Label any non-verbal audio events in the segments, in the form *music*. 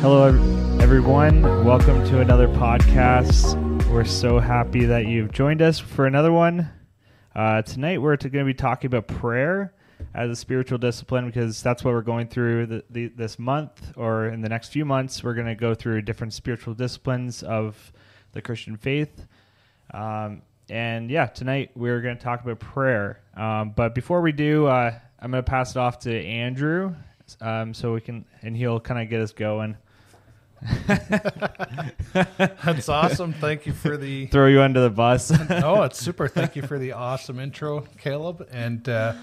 Hello, everyone. Welcome to another podcast. We're so happy that you've joined us for another one. Uh, tonight, we're going to be talking about prayer as a spiritual discipline because that's what we're going through the, the, this month or in the next few months. We're going to go through different spiritual disciplines of the Christian faith. Um, and yeah, tonight we're going to talk about prayer. Um, but before we do, uh, I'm going to pass it off to Andrew um, so we can, and he'll kind of get us going. *laughs* That's awesome. Thank you for the. Throw you under the bus. *laughs* oh, it's super. Thank you for the awesome intro, Caleb. And uh,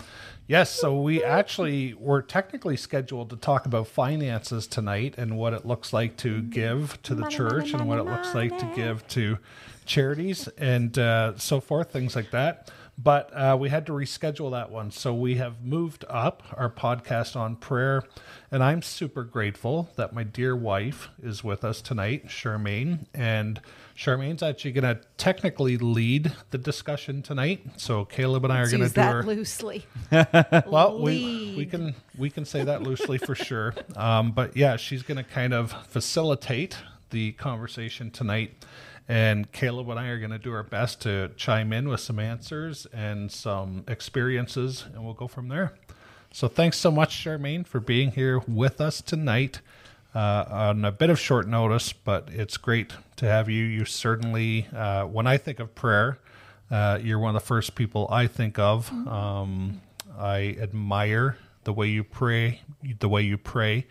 yes, so we actually were technically scheduled to talk about finances tonight and what it looks like to give to the Money, church money, and what it money, looks like to give to charities and uh, so forth, things like that. But uh, we had to reschedule that one. So we have moved up our podcast on prayer. And I'm super grateful that my dear wife is with us tonight, Charmaine. And Charmaine's actually going to technically lead the discussion tonight. So Caleb and I are going to do that our loosely. *laughs* well, we we can we can say that loosely for sure. Um, but yeah, she's going to kind of facilitate the conversation tonight, and Caleb and I are going to do our best to chime in with some answers and some experiences, and we'll go from there. So thanks so much, Charmaine, for being here with us tonight. Uh, on a bit of short notice, but it's great to have you. You certainly, uh, when I think of prayer, uh, you're one of the first people I think of. Um, I admire the way you pray, the way you pray,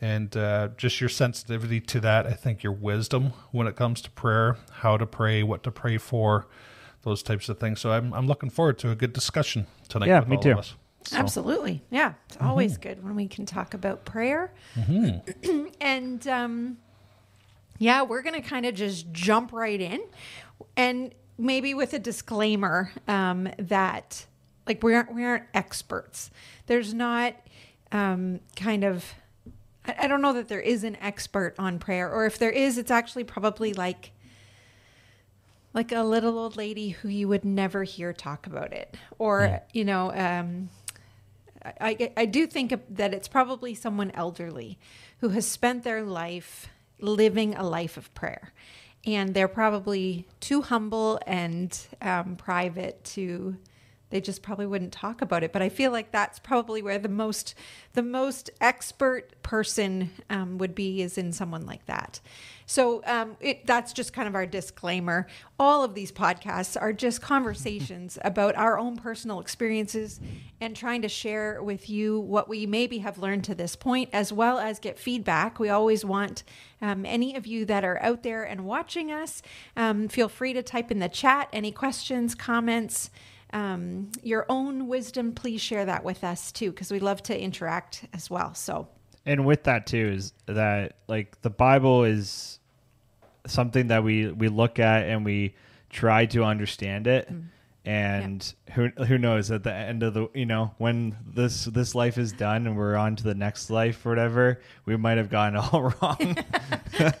and uh, just your sensitivity to that. I think your wisdom when it comes to prayer, how to pray, what to pray for, those types of things. So I'm I'm looking forward to a good discussion tonight. Yeah, with me all too. Of us. So, Absolutely. Yeah. It's always Mm-hmm. good when we can talk about prayer. *clears throat* and um, yeah, we're going to kind of just jump right in and maybe with a disclaimer um, that like we aren't, we aren't experts. There's not um, kind of, I, I don't know that there is an expert on prayer, or if there is, it's actually probably like, like a little old lady who you would never hear talk about it, or you know, um, I, I do think that it's probably someone elderly who has spent their life living a life of prayer. And they're probably too humble and um, private to, they just probably wouldn't talk about it. But I feel like that's probably where the most, the most expert person um, would be is in someone like that. So um, it, that's just kind of our disclaimer. All of these podcasts are just conversations *laughs* about our own personal experiences and trying to share with you what we maybe have learned to this point, as well as get feedback. We always want um, any of you that are out there and watching us, um, feel free to type in the chat any questions, comments. Um, your own wisdom, please share that with us too, because we love to interact as well. So, and with that too is that like the bible is something that we we look at and we try to understand it and who who knows at the end of the you know when this this life is done and we're on to the next life or whatever we might have gotten *laughs* all wrong *laughs*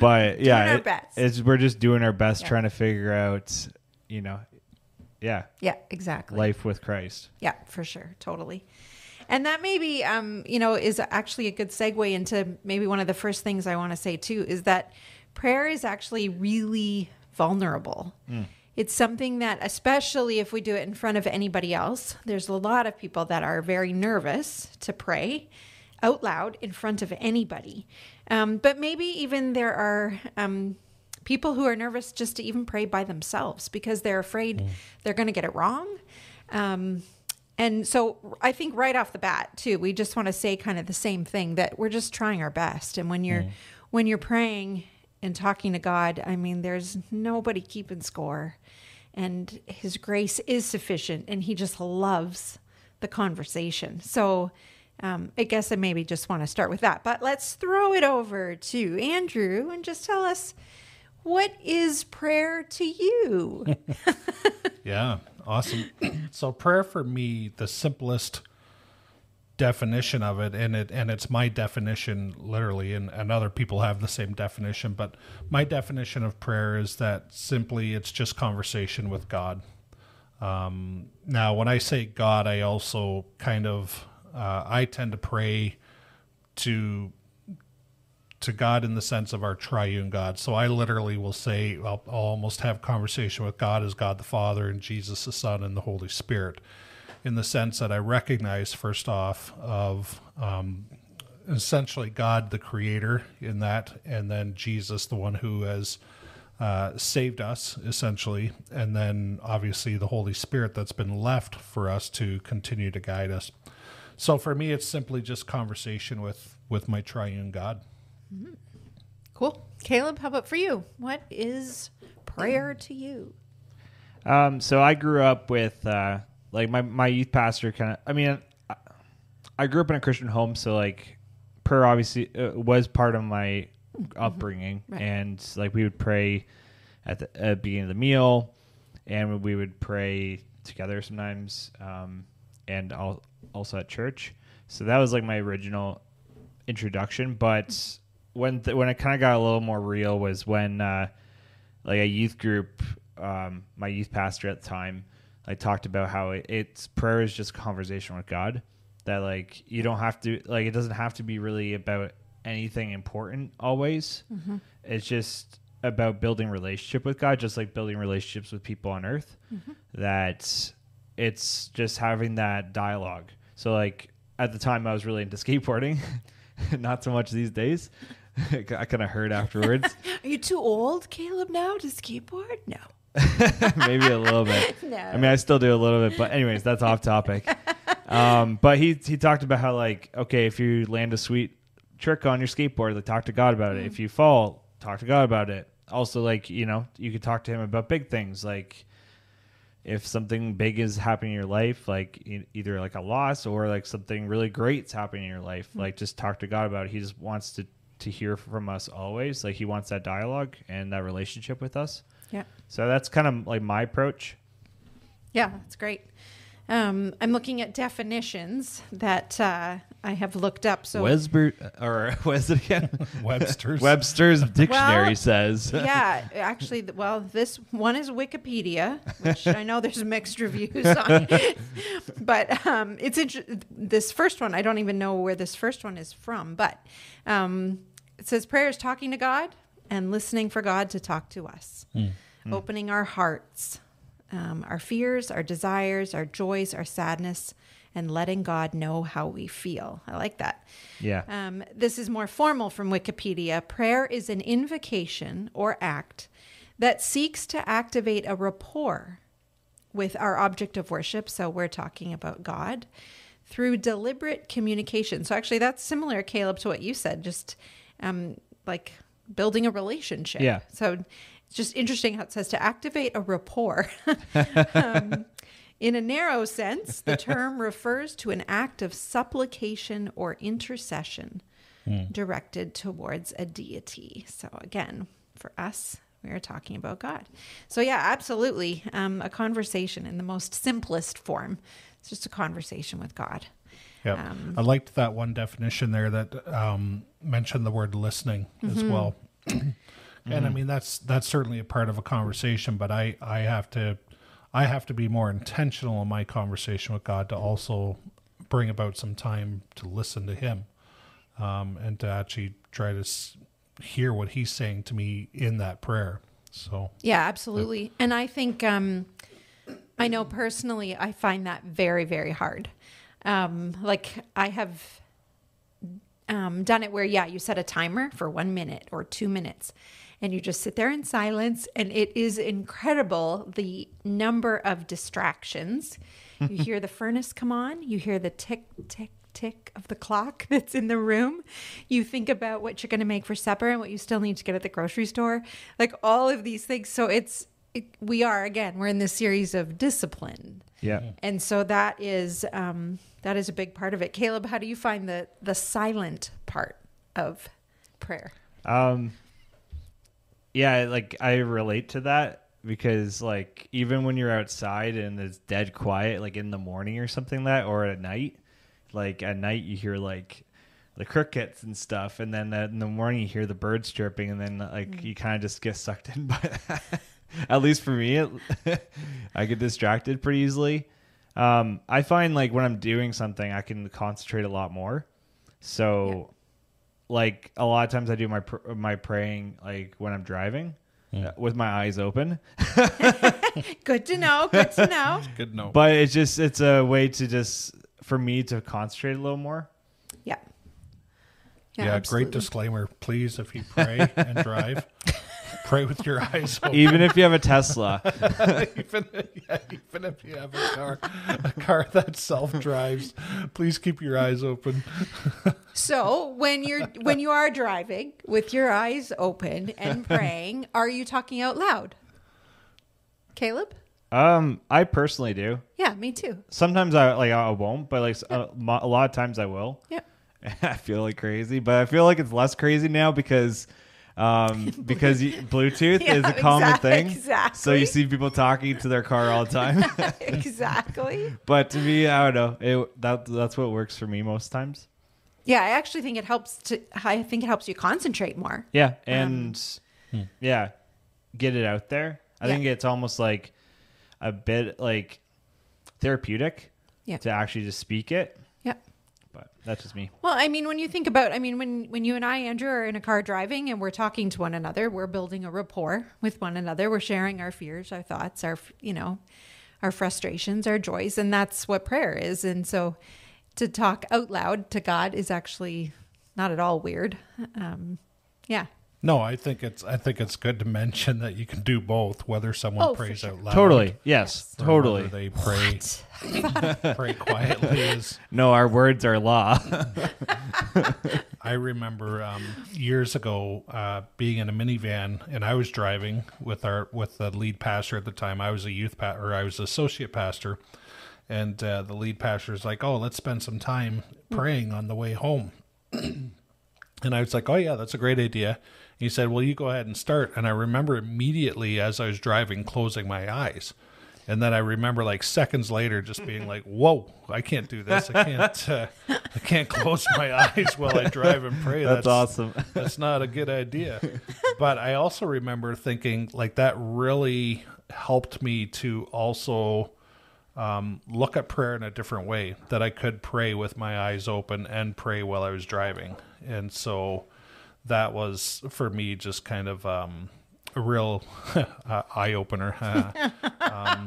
but yeah our it- best. it's we're just doing our best Yeah. trying to figure out you know yeah yeah, exactly. life with christ Yeah, for sure. Totally. And that maybe, um, you know, is actually a good segue into maybe one of the first things I want to say too is that prayer is actually really vulnerable. It's something that, especially if we do it in front of anybody else, there's a lot of people that are very nervous to pray out loud in front of anybody. Um, but maybe even there are um, people who are nervous just to even pray by themselves because they're afraid they're going to get it wrong. Um, and so I think right off the bat too, we just want to say kind of the same thing that we're just trying our best. And when you're when you're praying and talking to God, I mean, there's nobody keeping score, and His grace is sufficient, and He just loves the conversation. So. Um, I guess I maybe just want to start with that, but let's throw it over to Andrew and just tell us what is prayer to you? *laughs* Yeah, awesome. so prayer for me, the simplest definition of it, and it and it's my definition literally, and, and other people have the same definition, but my definition of prayer is that simply it's just conversation with God. Um, now, when I say God, I also kind of uh, I tend to pray to to God in the sense of our triune God. So I literally will say, I'll, I'll almost have conversation with God as God the Father and Jesus the Son and the Holy Spirit, in the sense that I recognize first off of um, essentially God the Creator in that, and then Jesus the one who has uh, saved us essentially, and then obviously the Holy Spirit that's been left for us to continue to guide us. So for me, it's simply just conversation with with my triune God. Cool. Caleb, how about for you? What is prayer to you? Um, so I grew up with uh, like my my youth pastor kind of. I mean, I, I grew up in a Christian home, so like prayer obviously uh, was part of my upbringing, Right. and like we would pray at the, at the beginning of the meal, and we would pray together sometimes, um, and al- also at church. So that was like my original introduction. But when th- when it kind of got a little more real was when uh, like a youth group, um, my youth pastor at the time, I talked about how it, it's prayer is just conversation with God. That like you don't have to like it doesn't have to be really about anything important always. It's just about building relationship with God, just like building relationships with people on earth. That it's just having that dialogue. So like at the time I was really into skateboarding, *laughs* not so much these days. *laughs* I kind of heard afterwards. *laughs* Are you too old, Caleb, now to skateboard? No. *laughs* maybe a little bit. No. I mean, I still do a little bit, but anyways, that's off topic. Um, but he he talked about how like okay, if you land a sweet trick on your skateboard, like talk to God about it. If you fall, talk to God about it. Also, like you know, you could talk to him about big things, like if something big is happening in your life, like e- either like a loss or like something really great's happening in your life, like just talk to God about it. He just wants to to hear from us always. Like he wants that dialogue and that relationship with us. Yeah. So that's kind of like my approach. Yeah, that's great. Um, I'm looking at definitions that uh, I have looked up. So Wesber or *laughs* was it again? *laughs* Webster's. Webster's dictionary Well, says. *laughs* yeah, actually, well, this one is Wikipedia, which I know there's mixed reviews on, but um, it's inter- this first one. I don't even know where this first one is from, but um, it says prayer is talking to God and listening for God to talk to us, opening our hearts, um, our fears, our desires, our joys, our sadness, and letting God know how we feel. I like that. Yeah. Um, this is more formal from Wikipedia. Prayer is an invocation or act that seeks to activate a rapport with our object of worship. So we're talking about God through deliberate communication. So actually, that's similar, Caleb, to what you said, just um, like building a relationship. Yeah. So it's just interesting how it says to activate a rapport. *laughs* um, in a narrow sense, the *laughs* term refers to an act of supplication or intercession directed towards a deity. So, again, for us, we are talking about God. So, yeah, absolutely. Um, a conversation in the most simplest form. It's just a conversation with God. Yeah, Um, I liked that one definition there that um, mentioned the word listening as Mm-hmm. well. *clears throat* and I mean that's that's certainly a part of a conversation, but I I have to I have to be more intentional in my conversation with God to also bring about some time to listen to Him um, and to actually try to s- hear what He's saying to me in that prayer. So Yeah, absolutely. And I think um, I know personally, I find that very, very hard. Um, like I have um, done it where, yeah, you set a timer for one minute or two minutes, and you just sit there in silence, and it is incredible the number of distractions. You *laughs* hear the furnace come on, you hear the tick, tick, tick of the clock *laughs* that's in the room. You think about what you're going to make for supper and what you still need to get at the grocery store, like all of these things. So it's, it, we are again, we're in this series of discipline. Yeah. And so that is um, that is a big part of it. Caleb, how do you find the the silent part of prayer? Um yeah, like I relate to that because like even when you're outside and it's dead quiet like in the morning or something like that or at night, like at night you hear like the crickets and stuff and then in the morning you hear the birds chirping and then like you kind of just get sucked in by *laughs* that. *laughs* at least for me it, *laughs* I get distracted pretty easily. Um I find like when I'm doing something I can concentrate a lot more. So like a lot of times I do my pr- my praying like when I'm driving uh, with my eyes open. *laughs* Good to know. Good to know. Good to know. But it's just it's a way to just for me to concentrate a little more. Yeah. yeah, absolutely. great disclaimer. Please, if you pray and drive, pray with your eyes open. Even if you have a Tesla. *laughs* even, yeah, even if you have a car, a car that self drives, please keep your eyes open. So when you're when you are driving with your eyes open and *laughs* praying, are you talking out loud? Caleb? Um, I personally do. Yeah, me too. Sometimes I like I won't, but like a, a lot of times I will. Yeah. *laughs* I feel like crazy, but I feel like it's less crazy now because um *laughs* because you, Bluetooth Yeah, is a common exact- thing. So you see people talking to their car all the time. *laughs* exactly. *laughs* but to me, I don't know. It that that's what works for me most times. Yeah, I actually think it helps to I think it helps you concentrate more. Yeah, and yeah, get it out there. I Yeah. think it's almost like a bit like therapeutic Yeah. to actually just speak it. But that's just me. Well, I mean, when you think about, I mean, when when you and I, Andrew, are in a car driving and we're talking to one another, we're building a rapport with one another. We're sharing our fears, our thoughts, our you know, our frustrations, our joys, and that's what prayer is. And so, to talk out loud to God is actually not at all weird. Um, yeah. No, I think it's I think it's good to mention that you can do both. Whether someone Oh, prays sure. out loud, Totally. Yes. or Totally. whether they pray *laughs* pray quietly is *laughs* No, our words are law. I remember um, years ago uh, being in a minivan, and I was driving with our with the lead pastor at the time. I was a youth pa- or I was associate pastor, and uh, the lead pastor is like, "Oh, let's spend some time praying on the way home." *clears throat* and I was like, "Oh yeah, that's a great idea." He said, "Well, you go ahead and start." And I remember immediately as I was driving, closing my eyes. And then I remember, like seconds later, just being like, "Whoa, I can't do this. I can't. Uh, I can't close my eyes while I drive and pray." That's awesome. *laughs* that's not a good idea. But I also remember thinking like that really helped me to also um, look at prayer in a different way. That I could pray with my eyes open and pray while I was driving, and so that was for me just kind of um, a real *laughs* uh, eye opener. *laughs*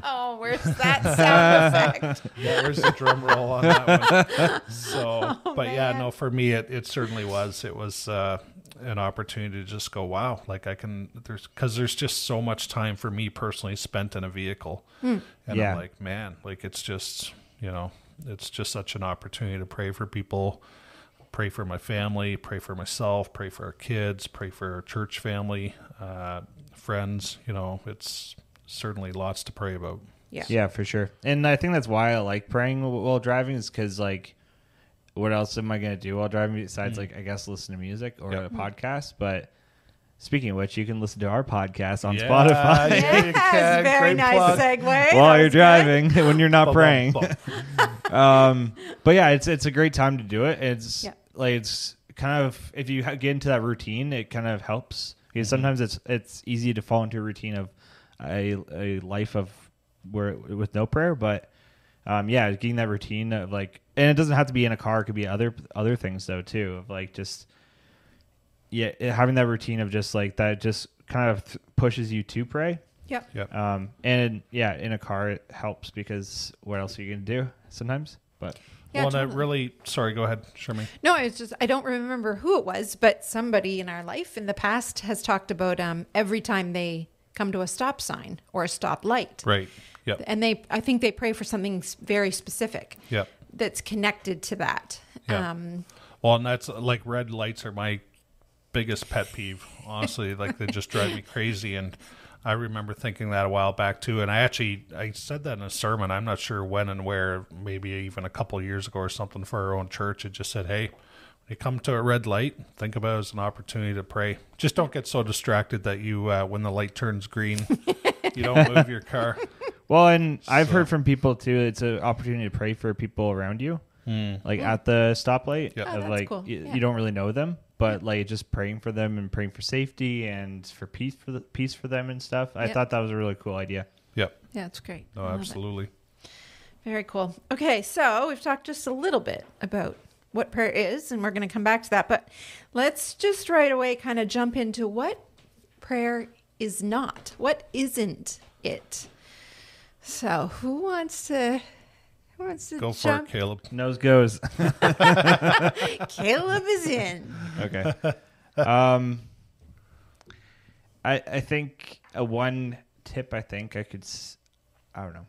Oh, where's that sound effect? *laughs* Yeah, where's the drum roll on that one? So, but yeah, no, for me, it, it certainly was. It was uh, an opportunity to just go, wow, like I can, there's, cause there's just so much time for me personally spent in a vehicle. And Yeah. I'm like, man, like it's just, you know, it's just such an opportunity to pray for people, pray for my family, pray for myself, pray for our kids, pray for our church family, uh, friends. You know, it's certainly lots to pray about. Yeah. Yeah, for sure. And I think that's why I like praying while driving is because like, what else am I gonna do while driving besides like I guess listen to music or Yep. a podcast? But speaking of which, you can listen to our podcast on Yeah, Spotify yeah. you Yes, can. very nice plug. segue. That while you're driving *laughs* when you're not praying. bum, bum. *laughs* um, but yeah, it's it's a great time to do it. It's Yeah. Like it's kind of if you get into that routine, it kind of helps because sometimes it's it's easy to fall into a routine of a a life of where with no prayer, but um, yeah, getting that routine of like, and it doesn't have to be in a car; it could be other other things though too. Of like just yeah, having that routine of just like that just kind of th- pushes you to pray. Yep. Yep. Um, and yeah, in a car it helps because what else are you gonna do sometimes? But Yeah, well, and I totally. really, sorry, go ahead, Charmaine. No, it's just I don't remember who it was, but somebody in our life in the past has talked about um, every time they come to a stop sign or a stop light, Right. Yep. and they I think they pray for something very specific Yep. that's connected to that. Yeah. Um, Well, and that's like red lights are my biggest pet peeve. Honestly, like they just drive me crazy. And I remember thinking that a while back too. And I actually I said that in a sermon. I'm not sure when and where. Maybe even a couple of years ago or something for our own church. It just said, "Hey, when you come to a red light, think about it as an opportunity to pray. Just don't get so distracted that you, uh, when the light turns green, *laughs* you don't move your car." well, and I've heard from people too. It's an opportunity to pray for people around you, like at the stoplight. Yeah. Oh, that's like cool. y- Yeah. you don't really know them, but like just praying for them and praying for safety and for peace for the peace for them and stuff. I Yeah. thought that was a really cool idea. Yep. yeah, it's great. No, I it. absolutely. Very cool. Okay, so we've talked just a little bit about what prayer is, and we're going to come back to that. But let's just right away kind of jump into what prayer is not. What isn't it? So, who wants to? Who wants to Go for jump? it, Caleb. Nose goes. *laughs* Caleb is in. okay. *laughs* Um, I I think a one tip I think I could s- I don't know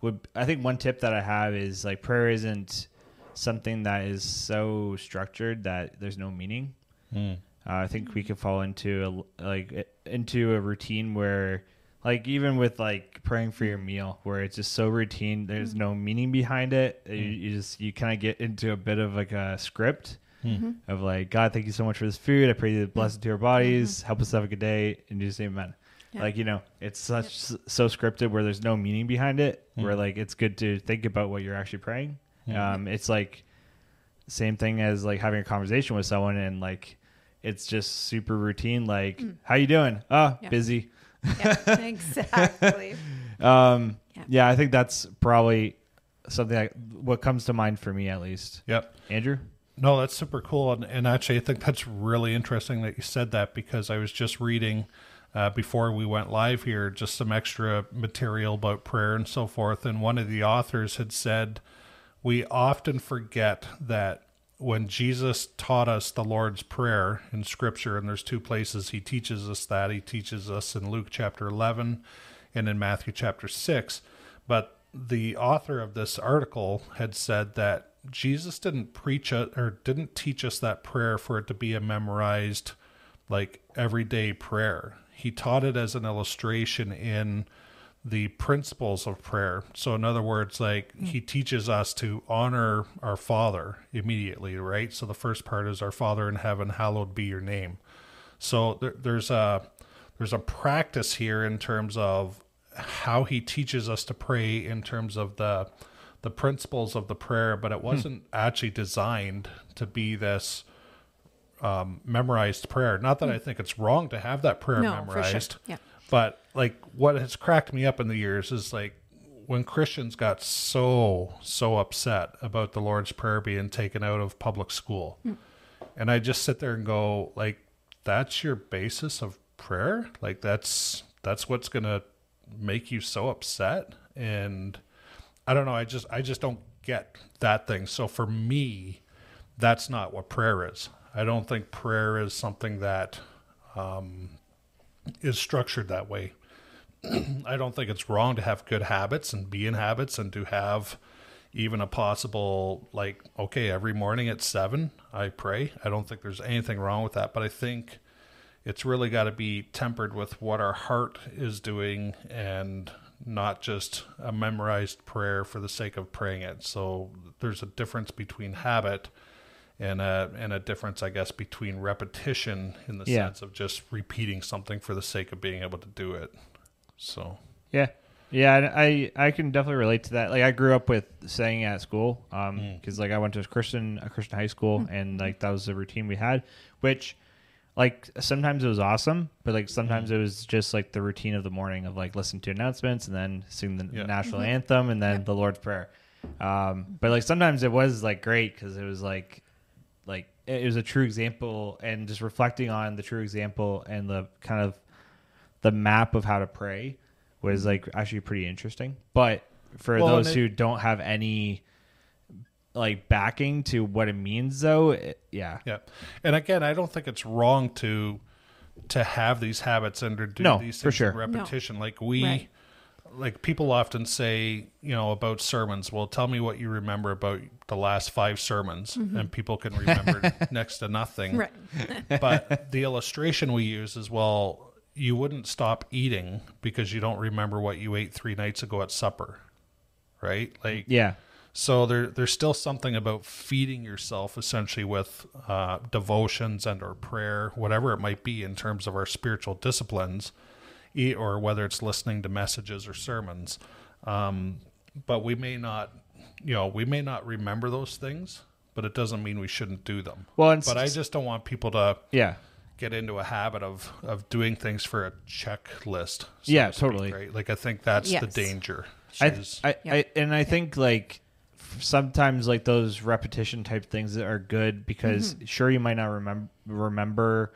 would I think one tip that I have is like prayer isn't something that is so structured that there's no meaning. Uh, I think we could fall into a like into a routine where like even with like praying for your meal where it's just so routine there's mm-hmm. no meaning behind it. You, mm. you just you kind of get into a bit of like a script mm-hmm. of like god thank you so much for this food. I pray you bless it to our bodies. Mm-hmm. Help us have a good day and just say amen. Yeah. like you know it's such so scripted where there's no meaning behind it mm. where like it's good to think about what you're actually praying. Um it's like same thing as like having a conversation with someone and like it's just super routine like mm. how you doing? Oh Yeah. busy Yeah, *laughs* exactly. um Yeah. yeah. i think that's probably something like what comes to mind for me at least Yep. andrew No, that's super cool. And, and actually, I think that's really interesting that you said that because I was just reading uh, before we went live here just some extra material about prayer and so forth. And one of the authors had said, We often forget that when Jesus taught us the Lord's Prayer in Scripture, and there's two places he teaches us that. He teaches us in Luke chapter 11 and in Matthew chapter 6. But the author of this article had said that Jesus didn't preach it or didn't teach us that prayer for it to be a memorized, like everyday prayer. He taught it as an illustration in the principles of prayer. So, in other words, like mm. he teaches us to honor our Father immediately, right? So, the first part is Our Father in heaven, hallowed be your name. So, there, there's a there's a practice here in terms of how he teaches us to pray in terms of the the principles of the prayer, but it hmm. wasn't actually designed to be this um, memorized prayer. Not that hmm. I think it's wrong to have that prayer No, for sure. memorized, Yeah. But like what has cracked me up in the years is like when Christians got so so upset about the Lord's Prayer being taken out of public school, and I just sit there and go like, that's your basis of prayer, like that's that's what's gonna make you so upset and I don't know. I just I just don't get that thing. So for me, that's not what prayer is. I don't think prayer is something that um, is structured that way. *clears throat* I don't think it's wrong to have good habits and be in habits and to have even a possible like okay every morning at seven I pray. I don't think there's anything wrong with that, but I think it's really got to be tempered with what our heart is doing and not just a memorized prayer for the sake of praying it. So there's a difference between habit and a and a difference, I guess, between repetition in the Yeah. sense of just repeating something for the sake of being able to do it. So Yeah. Yeah, I I can definitely relate to that. Like I grew up with saying at school, um, because like I went to a Christian a Christian high school, and like that was the routine we had. Which, like sometimes it was awesome, but like sometimes it was just like the routine of the morning of like listening to announcements and then sing the Yeah. national anthem and then the Lord's prayer. Um, but like sometimes it was like great because it was like like it was a true example and just reflecting on the true example and the kind of the map of how to pray was mm-hmm. like actually pretty interesting. But for Well, those it- who don't have any like backing to what it means though, it, yeah. yeah, and again, I don't think it's wrong to to have these habits and to do No, these for things sure. in repetition. Like we. Right. Like people often say, you know, about sermons. Well, tell me what you remember about the last five sermons, and people can remember *laughs* next to nothing. Right. But *laughs* the illustration we use is well, you wouldn't stop eating because you don't remember what you ate three nights ago at supper, right? Like, Yeah. so there, there's still something about feeding yourself essentially with uh, devotions and or prayer, whatever it might be in terms of our spiritual disciplines, e- or whether it's listening to messages or sermons. Um, but we may not, you know, we may not remember those things, but it doesn't mean we shouldn't do them. Well, but I just don't want people to Yeah. get into a habit of of doing things for a checklist. so Yeah, to speak, totally. right? Like I think that's the danger. I, is- I, Yeah. I and I think like sometimes like those repetition type things are good because Mm-hmm. sure you might not remember remember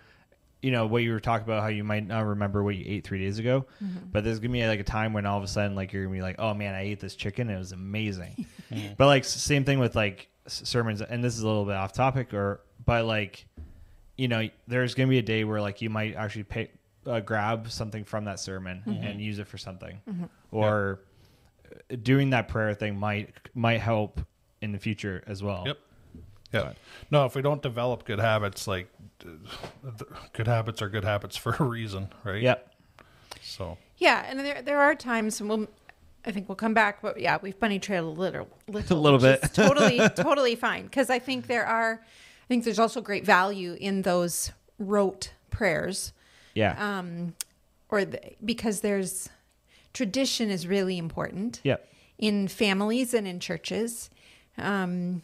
you know what you were talking about how you might not remember what you ate three days ago Mm-hmm. but there's gonna be like a time when all of a sudden like you're gonna be like oh man i ate this chicken it was amazing. *laughs* But like same thing with like sermons and this is a little bit off topic or but like you know there's gonna be a day where like you might actually pay, uh, grab something from that sermon and use it for something. Or uh, doing that prayer thing might might help in the future as well. Yep. Yeah. No, if we don't develop good habits, like good habits are good habits for a reason, right? yep So Yeah, and there there are times, and we'll, I think we'll come back, but yeah, we've bunny trailed a little, *laughs* little, A little bit. totally, *laughs* totally fine. Because I think there are, I think there's also great value in those rote prayers, yeah um, or the, because there's tradition is really important Yeah. in families and in churches, um,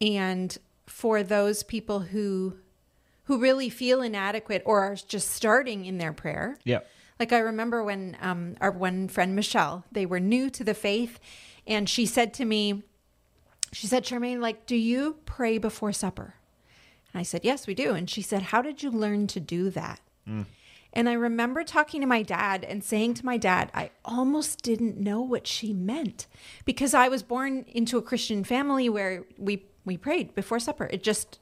and for those people who who really feel inadequate or are just starting in their prayer. Yeah. Like I remember when um, our one friend Michelle, they were new to the faith, and she said to me, she said, Charmaine, like, do you pray before supper? And I said, yes, we do. And she said, how did you learn to do that? And I remember talking to my dad and saying to my dad, I almost didn't know what she meant because I was born into a Christian family where we we prayed before supper. It just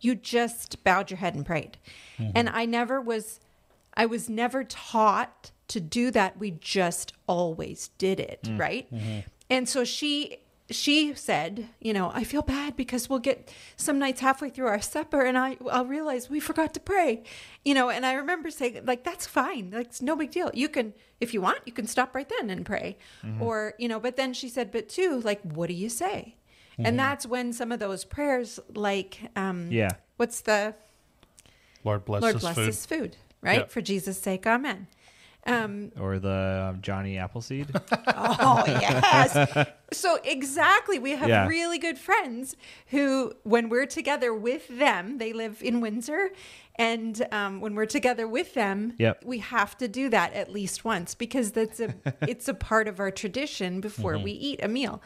you just bowed your head and prayed. Mm-hmm. And I never was I was never taught to do that. We just always did it, mm-hmm. right? Mm-hmm. And so she she said, you know, I feel bad because we'll get some nights halfway through our supper and I I'll realize we forgot to pray. You know, and I remember saying like that's fine. Like it's no big deal. You can if you want, you can stop right then and pray. Or, you know, but then she said, but too, like what do you say? And that's when some of those prayers like um yeah what's the Lord bless Lord this bless food. this food, right? Yeah. For Jesus' sake, amen. Um, or the um, johnny appleseed *laughs* oh, yes. So, exactly. We have Yeah. really good friends who, when we're together with them, they live in Windsor. And um, when we're together with them, Yep. we have to do that at least once because that's a *laughs* it's a part of our tradition before we eat a meal.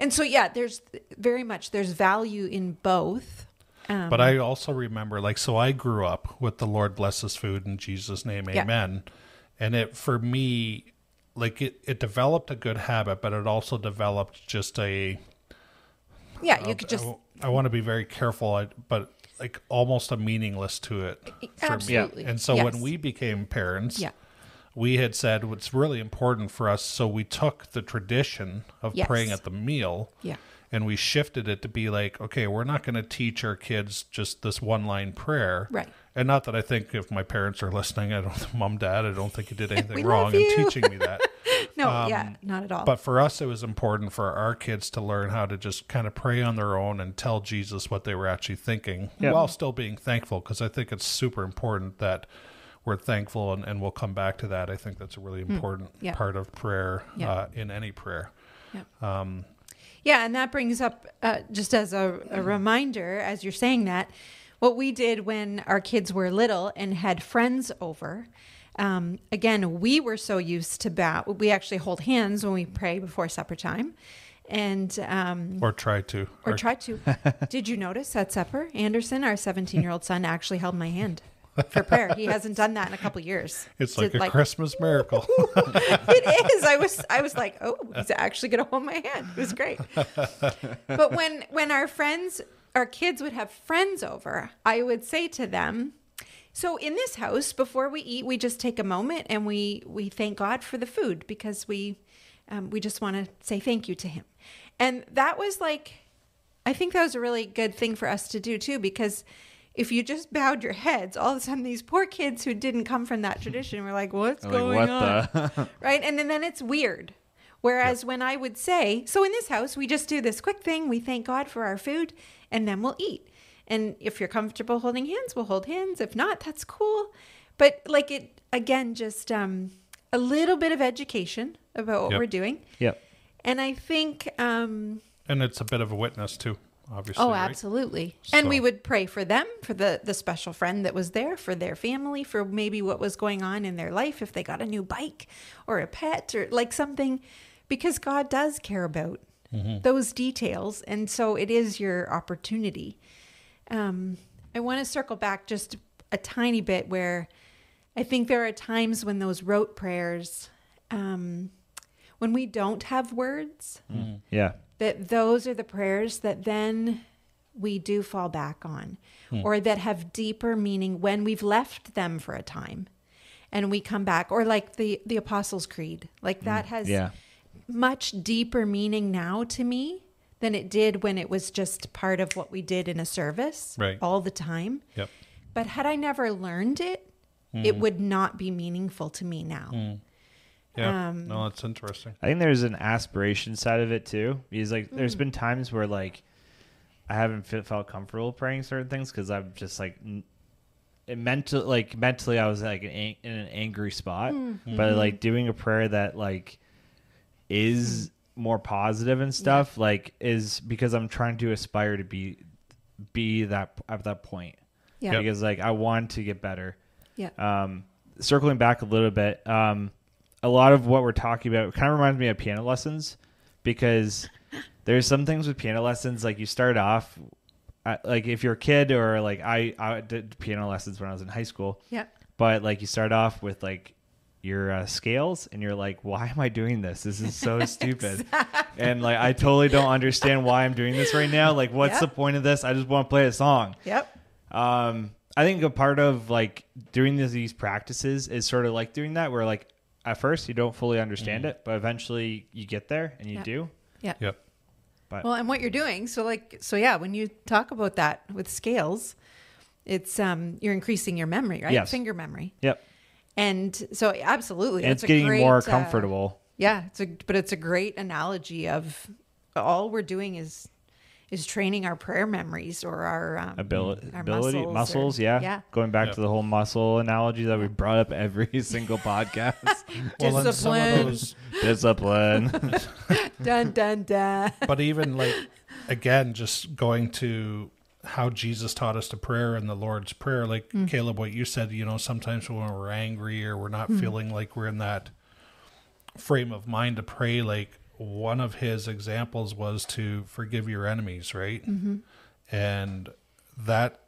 And so, yeah, there's very much there's value in both. Um, But I also remember, like, so I grew up with the Lord bless this food in Jesus' name, Yeah. And it, for me, like, it, it developed a good habit, but it also developed just a, yeah, you could just I, want to be very careful, I, but like almost a meaningless to it. Absolutely. And so Yes. when we became parents, Yeah. we had said what's really important for us. So we took the tradition of Yes. praying at the meal Yeah. and we shifted it to be like, okay, we're not going to teach our kids just this one line prayer. Right. And not that I think if my parents are listening, I don't, *laughs* mom, dad, I don't think you did *laughs* anything wrong in teaching me that. *laughs* No, yeah, not at all. Um, But for us, it was important for our kids to learn how to just kind of pray on their own and tell Jesus what they were actually thinking Yeah. while still being thankful. Because I think it's super important that we're thankful, and, and we'll come back to that. I think that's a really important Hmm. Yeah. part of prayer Yeah. uh, in any prayer. Yeah, and that brings up uh, just as a, a *clears throat* reminder, as you're saying that, what we did when our kids were little and had friends over. Um, again, we were so used to bow. We actually hold hands when we pray before supper time, and um, Or try to. or Or- try to. *laughs* Did you notice at supper, Anderson, our 17 year old son, actually held my hand for prayer. He hasn't done that in a couple years. It's Did, like a Christmas miracle. *laughs* it is. I was I was like, oh, he's actually gonna hold my hand. It was great. *laughs* but when when our friends, our kids would have friends over, I would say to them, so in this house, before we eat, we just take a moment and we we thank God for the food because we um, we just want to say thank you to Him, and that was like, I think that was a really good thing for us to do too because. If you just bowed your heads, all of a sudden these poor kids who didn't come from that tradition were like, "What's like going what on?" *laughs* right? And then, then it's weird. Whereas when I would say, so in this house, we just do this quick thing. We thank God for our food and then we'll eat. And if you're comfortable holding hands, we'll hold hands. If not, that's cool. But like it, again, just um, a little bit of education about what Yep. we're doing. yep And I think, um, and it's a bit of a witness, too, obviously. oh, right? absolutely. And we would pray for them, for the, the special friend that was there, for their family, for maybe what was going on in their life, if they got a new bike or a pet or like something, because God does care about those details. And so it is your opportunity. Um, I want to circle back just a tiny bit where I think there are times when those rote prayers, um, when we don't have words, Yeah. that those are the prayers that then we do fall back on or that have deeper meaning when we've left them for a time and we come back or like the the apostles creed like that has Yeah. Much deeper meaning now to me than it did when it was just part of what we did in a service Right. all the time Yep. but had i never learned it it mm. would not be meaningful to me now mm. Yeah. Um, no, that's interesting. I think there's an aspiration side of it too. Because like, there's mm. been times where like, I haven't fe- felt comfortable praying certain things because I'm just like, n- it mental like mentally I was like in an angry spot. But mm-hmm. like doing a prayer that like is more positive and stuff like is because I'm trying to aspire to be be that at that point. yeah. Because like I want to get better. yeah. Um, circling back a little bit, um, a lot of what we're talking about kind of reminds me of piano lessons because there's some things with piano lessons like you start off at, like if you're a kid or like I, I did piano lessons when I was in high school. Yeah. But like you start off with like your uh, scales and you're like why am i doing this this is so *laughs* stupid and like i totally don't understand why i'm doing this right now like what's Yep. the point of this i just want to play a song yep um, I think a part of like doing these, these practices is sort of like doing that where like at first you don't fully understand it, but eventually you get there and you Yeah. do. yeah Yep. But Well, and what you're doing, so like, so yeah, when you talk about that with scales, it's um you're increasing your memory, right? Yes. Finger memory, yep, and so absolutely, and that's it's getting great, more uh, comfortable. yeah, it's a but it's a great analogy of all we're doing is is training our prayer memories or our um, Ability, our ability, muscles, or- yeah. yeah. Going back Yeah. to the whole muscle analogy that we brought up every *laughs* single podcast. *laughs* Well, and some of Discipline. those, Discipline. *laughs* dun dun dun. but even like again, just going to how Jesus taught us to prayer in the Lord's Prayer, like mm. Caleb, what you said, you know, sometimes when we're angry or we're not mm. feeling like we're in that frame of mind to pray, like one of his examples was to forgive your enemies, right? Mm-hmm. And that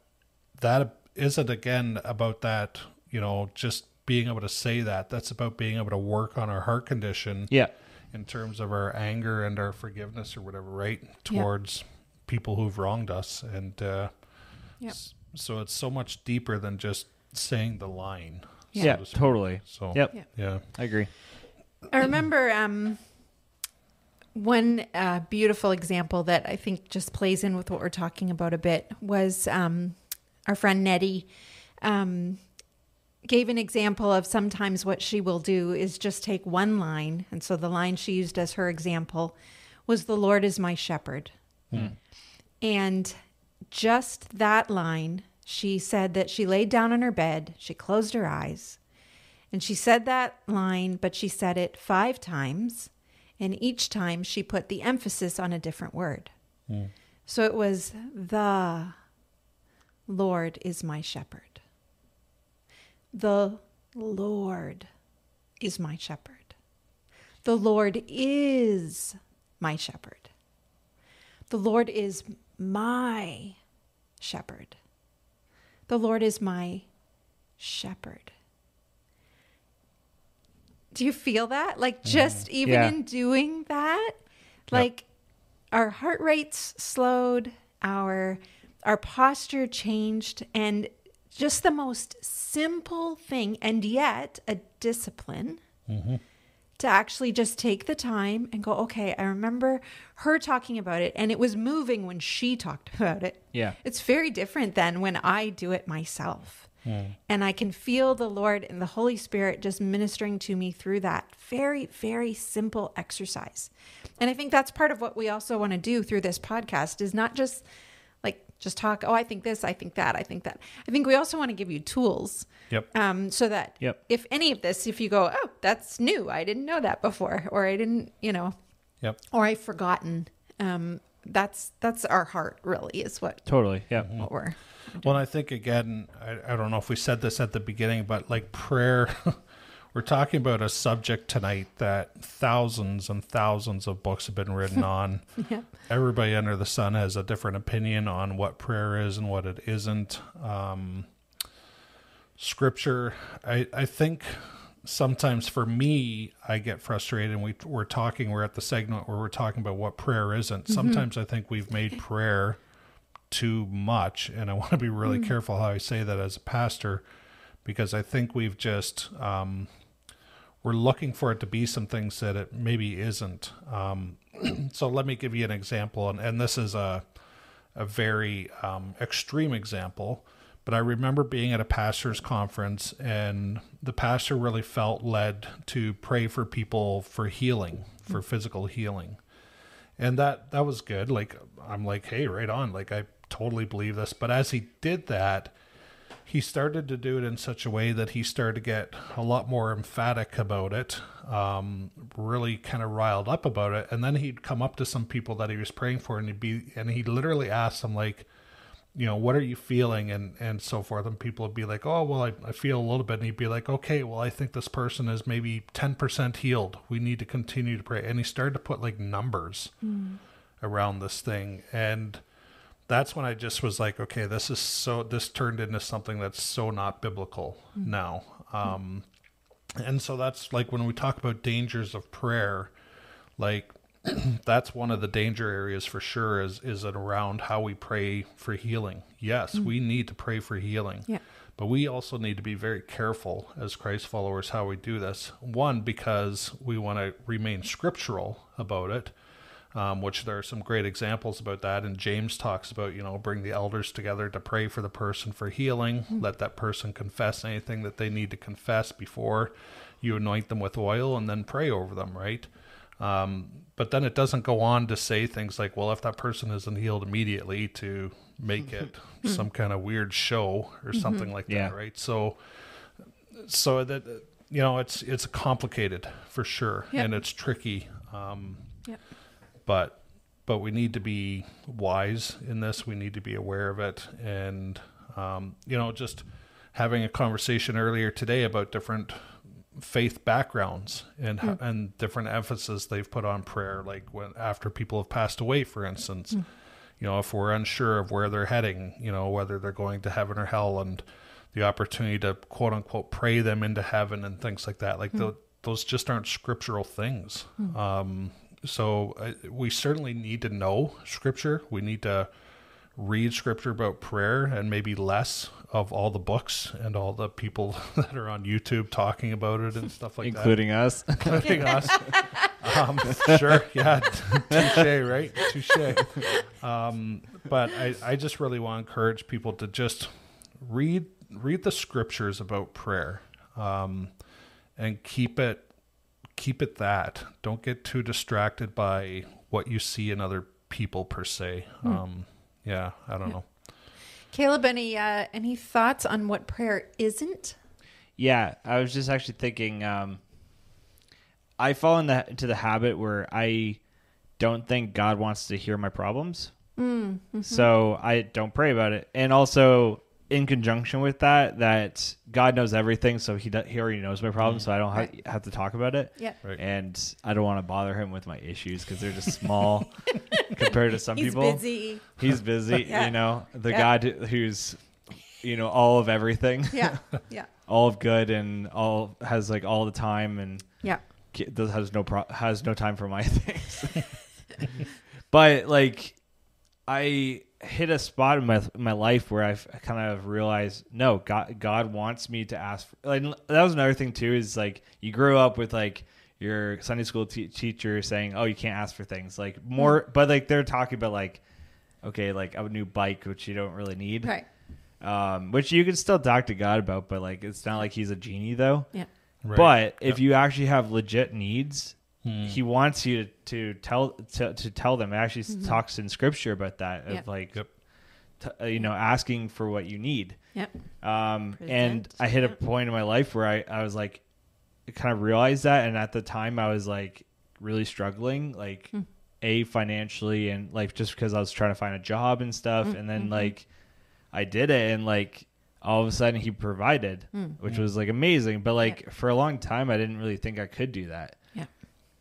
that isn't again about that, you know, just being able to say that. That's about being able to work on our heart condition yeah. in terms of our anger and our forgiveness or whatever, right? Towards people who've wronged us. And uh, Yep. so it's so much deeper than just saying the line. so Yeah, to totally. So, Yep. Yeah. yeah. I agree. I remember um, one uh, beautiful example that I think just plays in with what we're talking about a bit was um, our friend Nettie um, gave an example of sometimes what she will do is just take one line. And so the line she used as her example was, The Lord is my shepherd. Mm. And just that line, she said that she laid down on her bed, she closed her eyes, and she said that line, but she said it five times. And each time she put the emphasis on a different word. Mm. So it was, The Lord is my shepherd. The Lord is my shepherd. The Lord is my shepherd. The Lord is my shepherd. The Lord is my shepherd. Do you feel that? Like mm-hmm. just even Yeah. in doing that, like our heart rates slowed, our our posture changed and just the most simple thing and yet a discipline mm-hmm. To actually just take the time and go, okay, I remember her talking about it and it was moving when she talked *laughs* about it. Yeah. It's very different than when I do it myself. Hmm. And I can feel the Lord and the Holy Spirit just ministering to me through that very, very simple exercise. And I think that's part of what we also want to do through this podcast is not just just talk, oh, I think this, I think that, I think that. I think we also want to give you tools Yep. um, so that Yep. if any of this, if you go, oh, that's new, I didn't know that before, or I didn't, you know, Yep. or I've forgotten. Um, that's that's our heart, really, is what Totally. Yeah. what we're. Well, I think again, I, I don't know if we said this at the beginning, but like prayer, *laughs* we're talking about a subject tonight that thousands and thousands of books have been written *laughs* on. Yeah. Everybody under the sun has a different opinion on what prayer is and what it isn't. Um, scripture, I, I think sometimes for me, I get frustrated. And we, we're talking, we're at the segment where we're talking about what prayer isn't. Sometimes I think we've made prayer too much. And I *laughs* want to be really careful how I say that as a pastor because I think we've just, um, we're looking for it to be some things that it maybe isn't. Um, *clears throat* so let me give you an example. And, and this is a, a very um, extreme example. But I remember being at a pastor's conference, and the pastor really felt led to pray for people for healing, for physical healing, and that that was good. Like I'm like, hey, right on. Like I totally believe this. But as he did that, he started to do it in such a way that he started to get a lot more emphatic about it, um, really kind of riled up about it. And then he'd come up to some people that he was praying for, and he'd be, and he'd literally ask them like, you know, what are you feeling, and and so forth. And people would be like, oh, well, I, I feel a little bit, and he'd be like, okay, well, I think this person is maybe ten percent healed. We need to continue to pray. And he started to put like numbers around this thing, and that's when I just was like, okay, this is so, this turned into something that's so not biblical now. Um, and so that's like when we talk about dangers of prayer, like *clears throat* that's one of the danger areas for sure is, is it around how we pray for healing. Yes, we need to pray for healing. Yeah. But we also need to be very careful as Christ followers how we do this. One, because we want to remain scriptural about it, um, which there are some great examples about that. And James talks about, you know, bring the elders together to pray for the person for healing. Let that person confess anything that they need to confess before you anoint them with oil and then pray over them, right? Um, but then it doesn't go on to say things like, well, if that person isn't healed immediately, to make it some kind of weird show or something like Yeah. that, right? So, so that you know, it's it's complicated for sure, Yep. and it's tricky. Um, Yep. But but we need to be wise in this. We need to be aware of it, and um, you know, just having a conversation earlier today about different faith backgrounds and ho- and different emphasis they've put on prayer, like when after people have passed away, for instance. You know, if we're unsure of where they're heading, you know, whether they're going to heaven or hell, and the opportunity to quote unquote pray them into heaven and things like that, like tho- those just aren't scriptural things. Um, so uh, we certainly need to know scripture. We need to read scripture about prayer and maybe less of all the books and all the people *laughs* that are on YouTube talking about it and stuff like that. including us. that, including *laughs* us. Um, sure, yeah, *laughs* touche, right? Touche. Um, but I, I just really want to encourage people to just read read the scriptures about prayer, um, and keep it keep it that. Don't get too distracted by what you see in other people per se. Um, yeah, I don't know. Caleb, any uh, any thoughts on what prayer isn't? Yeah, I was just actually thinking. Um, I fall into the, the habit where I don't think God wants to hear my problems, so I don't pray about it. And also, in conjunction with that, that God knows everything, so He do, He already knows my problems, mm. so I don't ha- Right. have to talk about it. Yeah. Right. And I don't want to bother Him with my issues because they're just small *laughs* compared to some people. He's people. busy. He's busy, *laughs* Yeah. you know. The Yeah. God who's, you know, all of everything Yeah. Yeah. *laughs* all of good and all has like all the time and Yeah. ki- does has no pro- has no time for my things. but like I hit a spot in my my life where I've kind of realized no God God wants me to ask for, like that was another thing too is like you grew up with like your Sunday school te- teacher saying oh you can't ask for things like more but like they're talking about like okay like a new bike which you don't really need Right. um, which you can still talk to God about, but like it's not like he's a genie though. Yeah. Right. But if you actually have legit needs, he wants you to, to tell to, to tell them. It actually talks in scripture about that of Yeah. like, Yep. t- uh, you know, asking for what you need. Yep. Um, and I hit a point in my life where I, I was like, kind of realized that. And at the time I was like really struggling, like Hmm. a financially and like just because I was trying to find a job and stuff. Mm, And then mm-hmm. like I did it and like all of a sudden he provided, which was like amazing. But like for a long time, I didn't really think I could do that.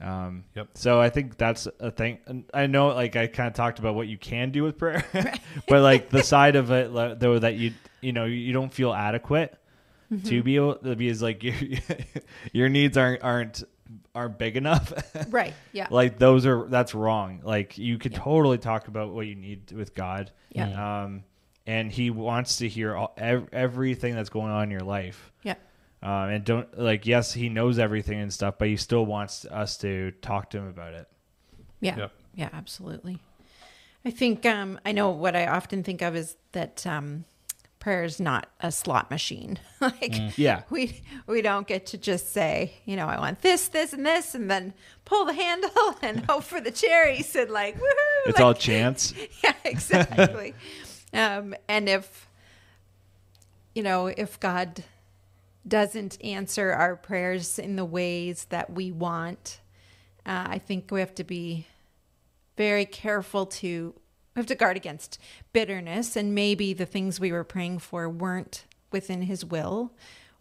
Yeah. Um, Yep. So I think that's a thing. And I know, like I kind of talked about what you can do with prayer, *laughs* but like the *laughs* side of it, though, that you you know you don't feel adequate to be able to be is like *laughs* your your needs aren't aren't aren't big enough. Right. Yeah. like those are that's wrong. Like you could totally talk about what you need with God. Yeah. Um, and He wants to hear all, ev- everything that's going on in your life. yeah. Um, and don't like yes, He knows everything and stuff, but He still wants us to talk to Him about it. Yeah. Yep. Yeah, absolutely. I think um I know what I often think of is that um prayer is not a slot machine. *laughs* like Yeah. we we don't get to just say, you know, I want this, this, and this, and then pull the handle *laughs* and hope for the cherries and like woohoo. It's like, all *laughs* chance. yeah, exactly. um, and if you know, if God doesn't answer our prayers in the ways that we want, uh, I think we have to be very careful to we have to guard against bitterness and maybe the things we were praying for weren't within his will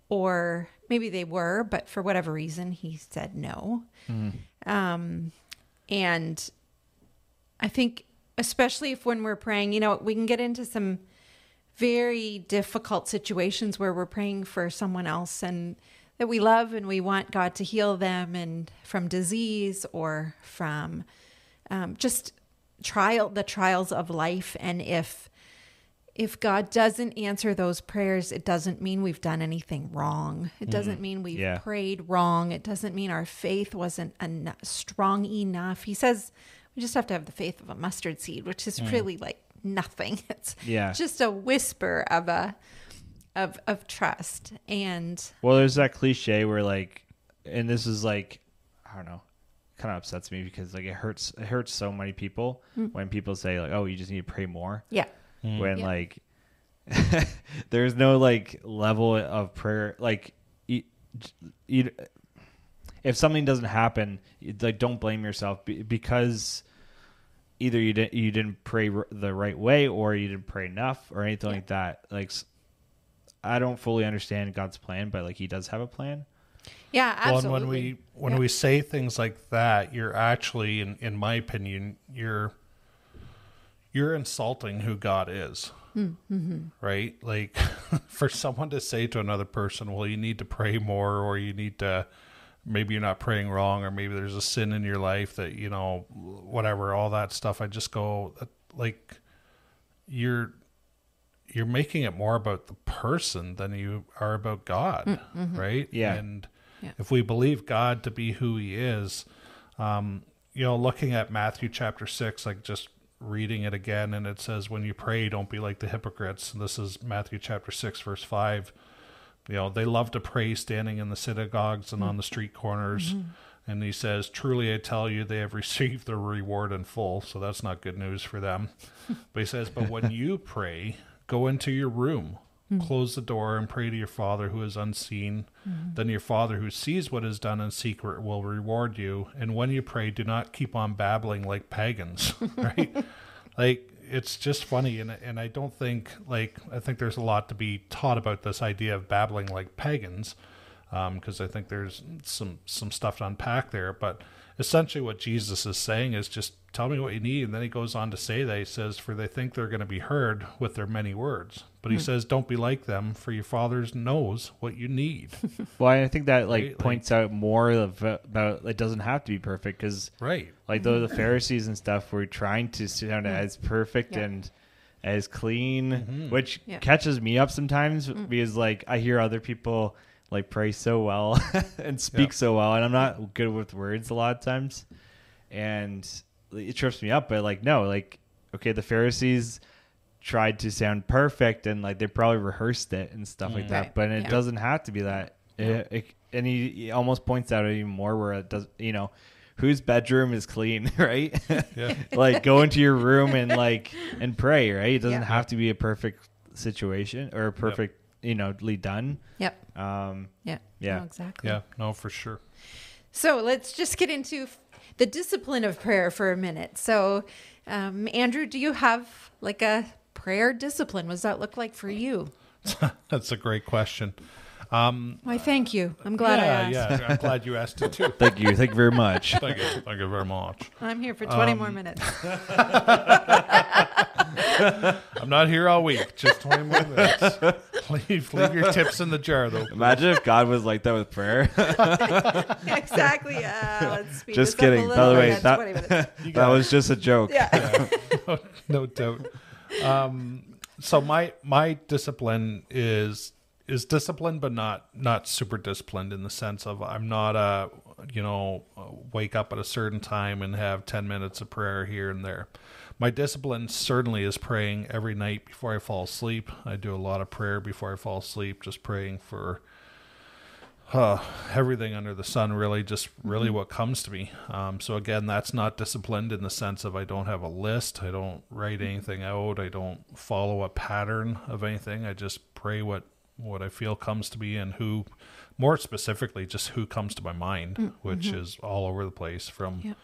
or maybe they were but for whatever reason he said no. Um, and i think especially if when we're praying you know we can get into some very difficult situations where we're praying for someone else and that we love and we want God to heal them and from disease or from um, just trial the trials of life. And if if God doesn't answer those prayers it doesn't mean we've done anything wrong. It doesn't mean we've Yeah. prayed wrong. It doesn't mean our faith wasn't en- strong enough. He says we just have to have the faith of a mustard seed which is really like nothing *laughs* it's Yeah. just a whisper of a of of trust and Well, there's that cliche where like, and this is like, I don't know, kind of upsets me because like it hurts. It hurts so many people hmm. when people say like, "Oh, you just need to pray more." yeah hmm. When Yeah. like, *laughs* there's no like level of prayer. Like, you, you, if something doesn't happen, like don't blame yourself be- because either you didn't you didn't pray r- the right way or you didn't pray enough or anything Yeah. like that. Like, I don't fully understand God's plan, but like He does have a plan. yeah Well, absolutely and when we when Yeah. we say things like that, you're actually, in in my opinion, you're you're insulting who God is, hmm, mm-hmm. right? Like *laughs* for someone to say to another person, "Well, you need to pray more," or you need to maybe you're not praying wrong, or maybe there's a sin in your life that you know, whatever, all that stuff. I just go uh, like you're you're making it more about the person than you are about God, mm, mm-hmm. right? Yeah. And Yeah. if we believe God to be who He is, um, you know, looking at Matthew chapter six, like just reading it again, and it says, "When you pray, don't be like the hypocrites." And this is Matthew chapter six, verse five. You know, they love to pray standing in the synagogues and on the street corners. Mm-hmm. And he says, Truly I tell you, they have *laughs* received their reward in full. So that's not good news for them. *laughs* but he says, But when you pray, go into your room, mm-hmm. close the door, and pray to your Father who is unseen. Mm-hmm. Then your Father who sees what is done in secret will reward you. And when you pray, do not keep on babbling like pagans, *laughs* right? like it's just funny and and I don't think like I think there's a lot to be taught about this idea of babbling like pagans um, because I think there's some some stuff to unpack there but essentially what Jesus is saying is just tell me what you need and then he goes on to say that he says for they think they're going to be heard with their many words but he hmm. says don't be like them for your father knows what you need *laughs* Well, I think that like Right, like- points out more of, uh, about it doesn't have to be perfect because right like though the Pharisees and stuff were trying to sound hmm. as perfect Yeah. and as clean, mm-hmm. which Yeah. catches me up sometimes hmm. because like I hear other people like pray so well *laughs* and speak Yeah. so well, and I'm not good with words a lot of times, and it trips me up. But like no, like okay, the Pharisees tried to sound perfect and like they probably rehearsed it and stuff like that, Right. but it Yeah. doesn't have to be that. It, it, and he, he almost points out even more where it does, you know, whose bedroom is clean, *laughs* right? Yeah. *laughs* like go into your room and like and pray, right? It doesn't Yeah. have to be a perfect situation or a perfect, you know, lead done. Yep. Um, Yeah. Yeah. No, exactly. yeah no for sure So let's just get into the discipline of prayer for a minute. So, um, Andrew, do you have like a prayer discipline? What does that look like for you? *laughs* That's a great question. Why, thank you. I'm glad I asked. yeah. I'm glad you asked it too. *laughs* Thank you. Thank you very much. *laughs* Thank you. Thank you very much. I'm here for 20 Um, more minutes. I'm not here all week. Just 20 more minutes. leave, leave your tips in the jar, though. Imagine if God was like that with prayer. exactly. Uh, let's speed Just this up a kidding. By the way, that, that was just a joke. Yeah. no, no doubt. Um, so my my discipline is is disciplined, but not not super disciplined in the sense of I'm not a you know wake up at a certain time and have ten minutes of prayer here and there. My discipline certainly is praying every night before I fall asleep. I do a lot of prayer before I fall asleep, just praying for uh, everything under the sun, really, just really what comes to me. Um, so again, that's not disciplined in the sense of I don't have a list, I don't write anything out, I don't follow a pattern of anything. I just pray what what I feel comes to me and who, more specifically, just who comes to my mind, which is all over the place from Yep.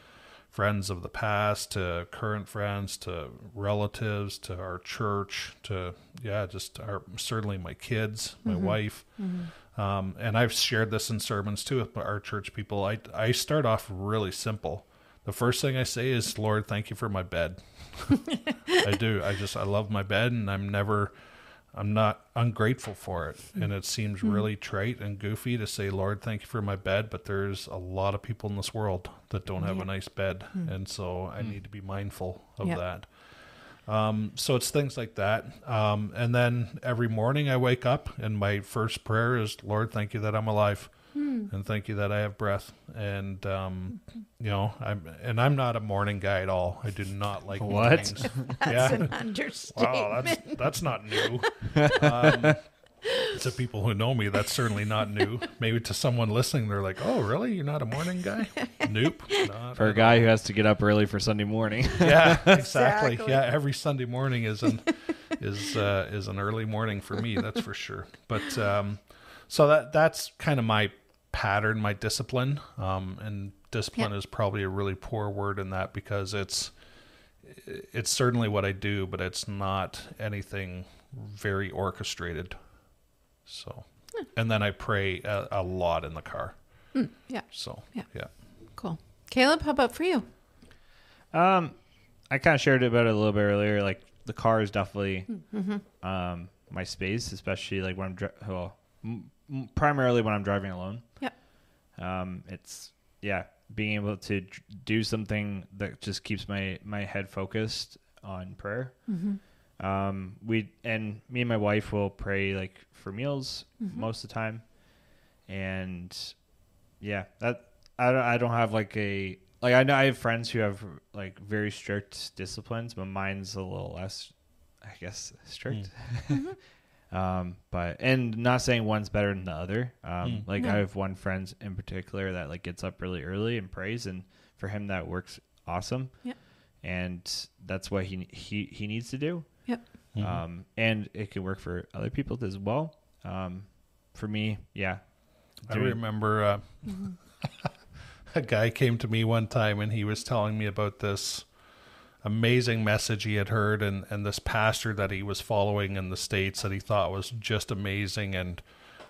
Friends of the past to current friends to relatives to our church to yeah just our certainly my kids my wife. Um, and i've shared this in sermons too with our church people. I i start off really simple. The first thing i say is lord thank you for my bed. *laughs* I do. I just i love my bed and i'm never i'm not ungrateful for it. And it seems really trite and goofy to say lord thank you for my bed but there's a lot of people in this world that don't have Yeah. a nice bed. And so i need to be mindful of Yep. that. Um, so it's things like that. Um, and then every morning i wake up and my first prayer is lord thank you that i'm alive and thank you that i have breath and um, you know i'm and i'm not a morning guy at all i do not like What? mornings. *laughs* That's yeah an understatement. Wow, that's that's not new. *laughs* Um, to people who know me, that's certainly not new. Maybe to someone listening, they're like, "Oh, really? You're not a morning guy?" *laughs* nope. Not For a at guy who has to get up early for Sunday morning. Yeah, exactly. Exactly. Yeah, every Sunday morning is an is uh, is an early morning for me. That's for sure. But um, so that that's kind of my pattern, my discipline. Um, and discipline Yeah. is probably a really poor word in that because it's it's certainly what I do, but it's not anything very orchestrated. So, and then I pray a, a lot in the car. yeah. So, Yeah. yeah. Cool. Caleb, how about for you? Um, I kind of shared about it a little bit earlier. Like the car is definitely um my space, especially like when I'm dri- well, m- m- primarily when I'm driving alone. Yep. Um, it's yeah, being able to do something that just keeps my my head focused on prayer. Um, we and me and my wife will pray like for meals most of the time, and yeah, that I don't I don't have like a like I know I have friends who have like very strict disciplines, but mine's a little less, I guess, strict. *laughs* um, but and not saying one's better than the other. Um, Mm. like No. I have one friend in particular that like gets up really early and prays, and for him that works awesome. Yep. And that's what he he he needs to do. Yep. Mhm. Um, and it can work for other people as well. Um, for me, yeah. I Doing- remember uh, *laughs* a guy came to me one time and he was telling me about this amazing message he had heard and, and this pastor that he was following in the States that he thought was just amazing. And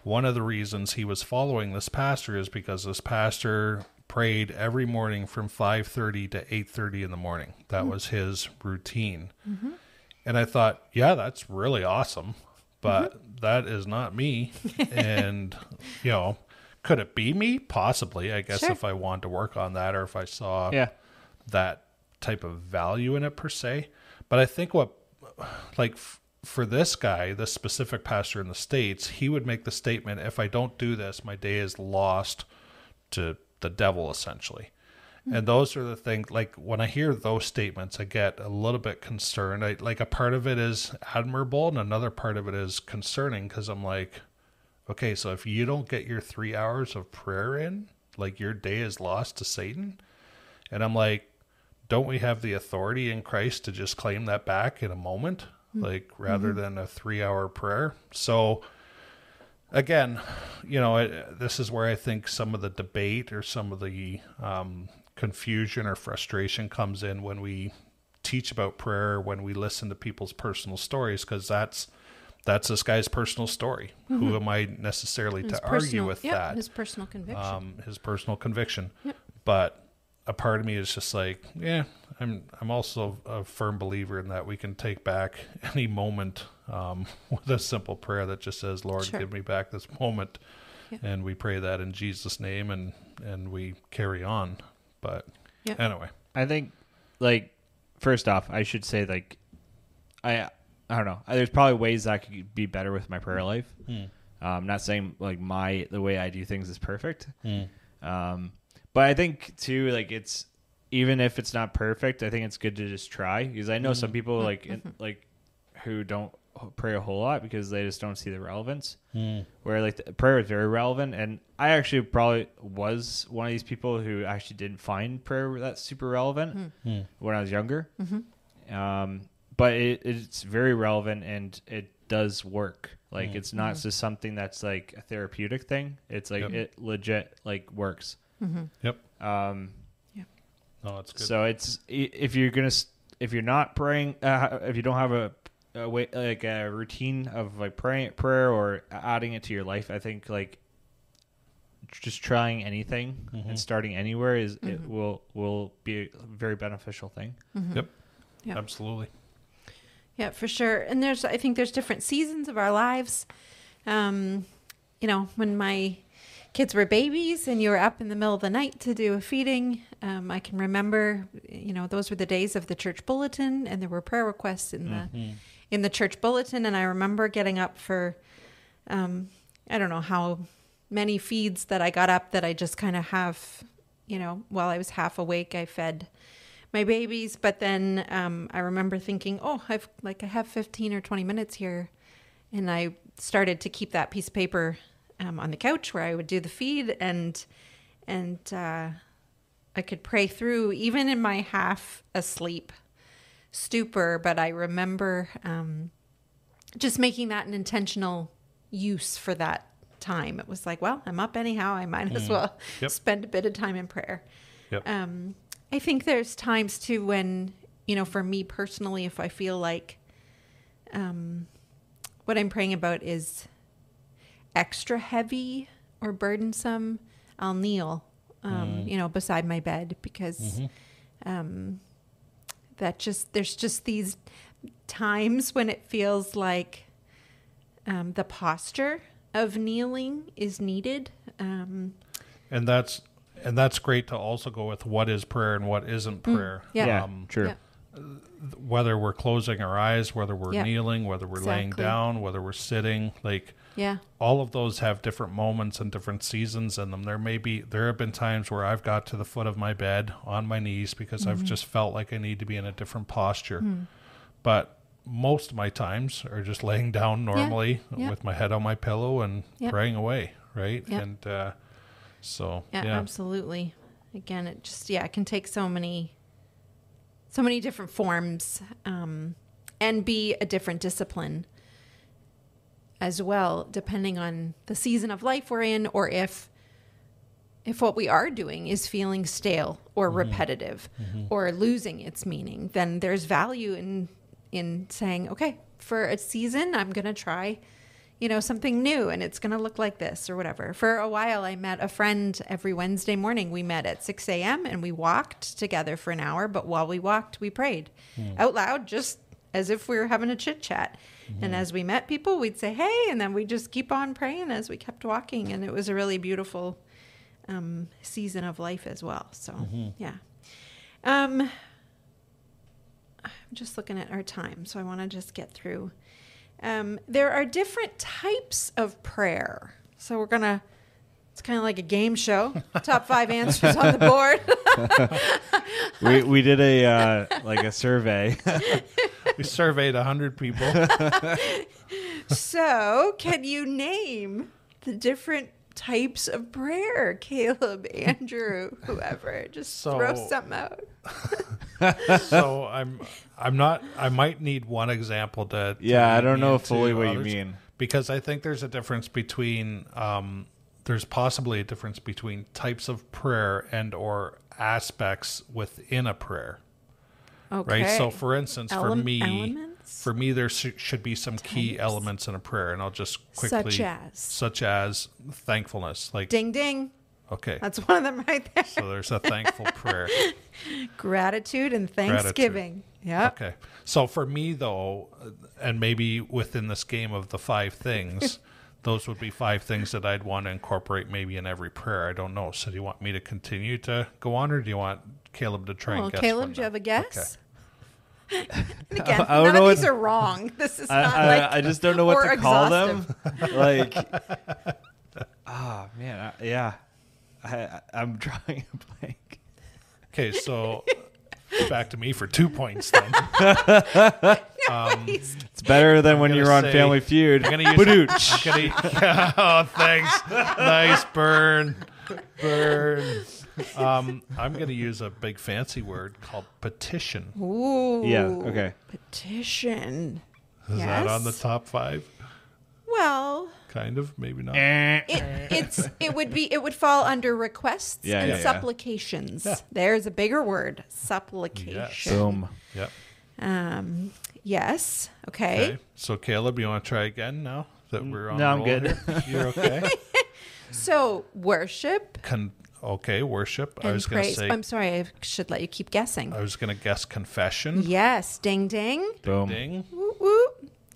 one of the reasons he was following this pastor is because this pastor prayed every morning from 5.30 to 8.30 in the morning. That mm-hmm. was his routine. Mm-hmm. And I thought, yeah, that's really awesome, but mm-hmm. that is not me. *laughs* and, you know, could it be me? Possibly, I guess, Sure. if I wanted to work on that or if I saw Yeah. that type of value in it per se. But I think what, like, f- for this guy, this specific pastor in the States, he would make the statement if I don't do this, my day is lost to the devil, essentially. Hmm. And those are the things, like, when I hear those statements, I get a little bit concerned. I, like, a part of it is admirable, and another part of it is concerning because I'm like, okay, so if you don't get your three hours of prayer in, like, your day is lost to Satan. And I'm like, don't we have the authority in Christ to just claim that back in a moment, like rather than a three hour prayer? So, again, you know, it, this is where I think some of the debate or some of the um, confusion or frustration comes in when we teach about prayer, when we listen to people's personal stories, because that's that's this guy's personal story. Who am I necessarily Mm-hmm. His to argue with yep, that? His personal conviction. um, his personal conviction. Yep. But a part of me is just like, yeah, I'm I'm also a firm believer in that we can take back *laughs* any moment um, *laughs* with a simple prayer that just says, "Lord, Sure. give me back this moment," Yeah. and we pray that in Jesus' name, and and we carry on. But Yeah. anyway, I think, like, first off, I should say, like, I I don't know. There's probably ways I could be better with my prayer life. I'm not saying like my the way I do things is perfect. Um, but I think too, like it's even if it's not perfect, I think it's good to just try because I know some mm. people mm. like in, mm-hmm. like who don't pray a whole lot because they just don't see the relevance. Mm. Where like the prayer is very relevant, and I actually probably was one of these people who actually didn't find prayer that super relevant hmm. Hmm. when I was younger. Mm-hmm. Um, but it, it's very relevant and it does work. Like hmm. it's not just something that's like a therapeutic thing. It's like Yep. it legit like works. Yep, Um, no, it's good. so it's if you're gonna if you're not praying, uh, if you don't have a, a way like a routine of like praying prayer or adding it to your life, I think like just trying anything and starting anywhere is it will will be a very beneficial thing. Yep, Yeah. absolutely. Yeah, for sure. And there's, I think there's different seasons of our lives. Um, you know, when my kids were babies and you were up in the middle of the night to do a feeding, um, I can remember, you know, those were the days of the church bulletin and there were prayer requests in the, in the church bulletin. And I remember getting up for, um, I don't know how many feeds that I got up that I just kind of have, you know, while I was half awake, I fed my babies. But then um, I remember thinking, oh, I've like I have 15 or 20 minutes here. And I started to keep that piece of paper um, on the couch where I would do the feed and, and uh, I could pray through even in my half asleep stupor. But I remember um, just making that an intentional use for that time. It was like, well, I'm up anyhow. I might as well Yep. spend a bit of time in prayer. Yep. Um, I think there's times too when, you know, for me personally, if I feel like um, what I'm praying about is extra heavy or burdensome, I'll kneel, um, you know, beside my bed because um, that just, there's just these times when it feels like um, the posture of kneeling is needed. Um, and that's and that's great to also go with what is prayer and what isn't prayer. yeah. Yeah, Um, true. yeah. whether we're closing our eyes, whether we're Yeah. kneeling, whether we're laying down, whether we're sitting, like Yeah. all of those have different moments and different seasons in them. There may be there have been times where I've got to the foot of my bed on my knees because Mm-hmm. I've just felt like I need to be in a different posture. Hmm. But most of my times are just laying down normally yeah. with my head on my pillow and Yeah. praying away, right? Yeah. And uh, so Yeah, yeah, absolutely. Again, it just yeah, it can take so many so many different forms um, and be a different discipline as well, depending on the season of life we're in or if if what we are doing is feeling stale or mm-hmm. repetitive mm-hmm. or losing its meaning, then there's value in in saying, okay, for a season, I'm going to try, you know, something new and it's going to look like this or whatever. For a while, I met a friend every Wednesday morning. We met at 6 a.m. and we walked together for an hour. But while we walked, we prayed hmm. out loud, just as if we were having a chit chat. And as we met people, we'd say, hey, and then we'd just keep on praying as we kept walking. And it was a really beautiful um, season of life as well. So, yeah. Um, I'm just looking at our time, so I want to just get through. Um, there are different types of prayer. So we're going to, it's kind of like a game show. *laughs* Top five answers on the board. *laughs* we we did a uh, like a survey. *laughs* we surveyed hundred people. *laughs* so, can you name the different types of prayer? Caleb, Andrew, whoever. Just throw So- something out. *laughs* *laughs* so I'm I'm not I might need one example to, to yeah, I don't know into fully what you mean. because I think there's a difference between um, there's possibly a difference between types of prayer and or aspects within a prayer Okay. right so for instance for me elements? For me, there sh- should be some key elements in a prayer, and I'll just quickly Such as? such as thankfulness. Like Ding ding. okay, That's one of them right there. so there's a thankful *laughs* prayer. Gratitude and Thanksgiving. Yep. Okay. So for me, though, and maybe within this game of the five things, *laughs* those would be five things that I'd want to incorporate maybe in every prayer. I don't know. So do you want me to continue to go on, or do you want Caleb to try Well, and guess? Caleb, one do you have a now? guess? and *laughs* again, I don't none know of these are wrong. This is *laughs* I, not I, like I just don't know what or to call them. *laughs* like, ah, man, I, yeah. I, I, I'm drawing a blank. Okay. So back to me for two points then. He's- It's better than when gonna you're on say- Family Feud. I'm gonna use. I'm gonna, oh, thanks. Nice burn, burn. Um, I'm gonna use a big fancy word called petition. Ooh. Yeah, okay. Petition. Is that on the top five? Well, Kind of, maybe not. It, it's it would be it would fall under requests Yeah, and yeah, yeah. supplications. Yeah. There's a bigger word, supplication. Yes. Boom. Yep. Um, yes. Okay. Okay. So Caleb, you want to try again now that we're on? No, I'm good. here? You're okay. *laughs* So worship Con- okay, worship. I and was going to say. I'm sorry, I should let you keep guessing. I was going to guess confession. yes. Ding ding. Boom. Ding. Woo, woo.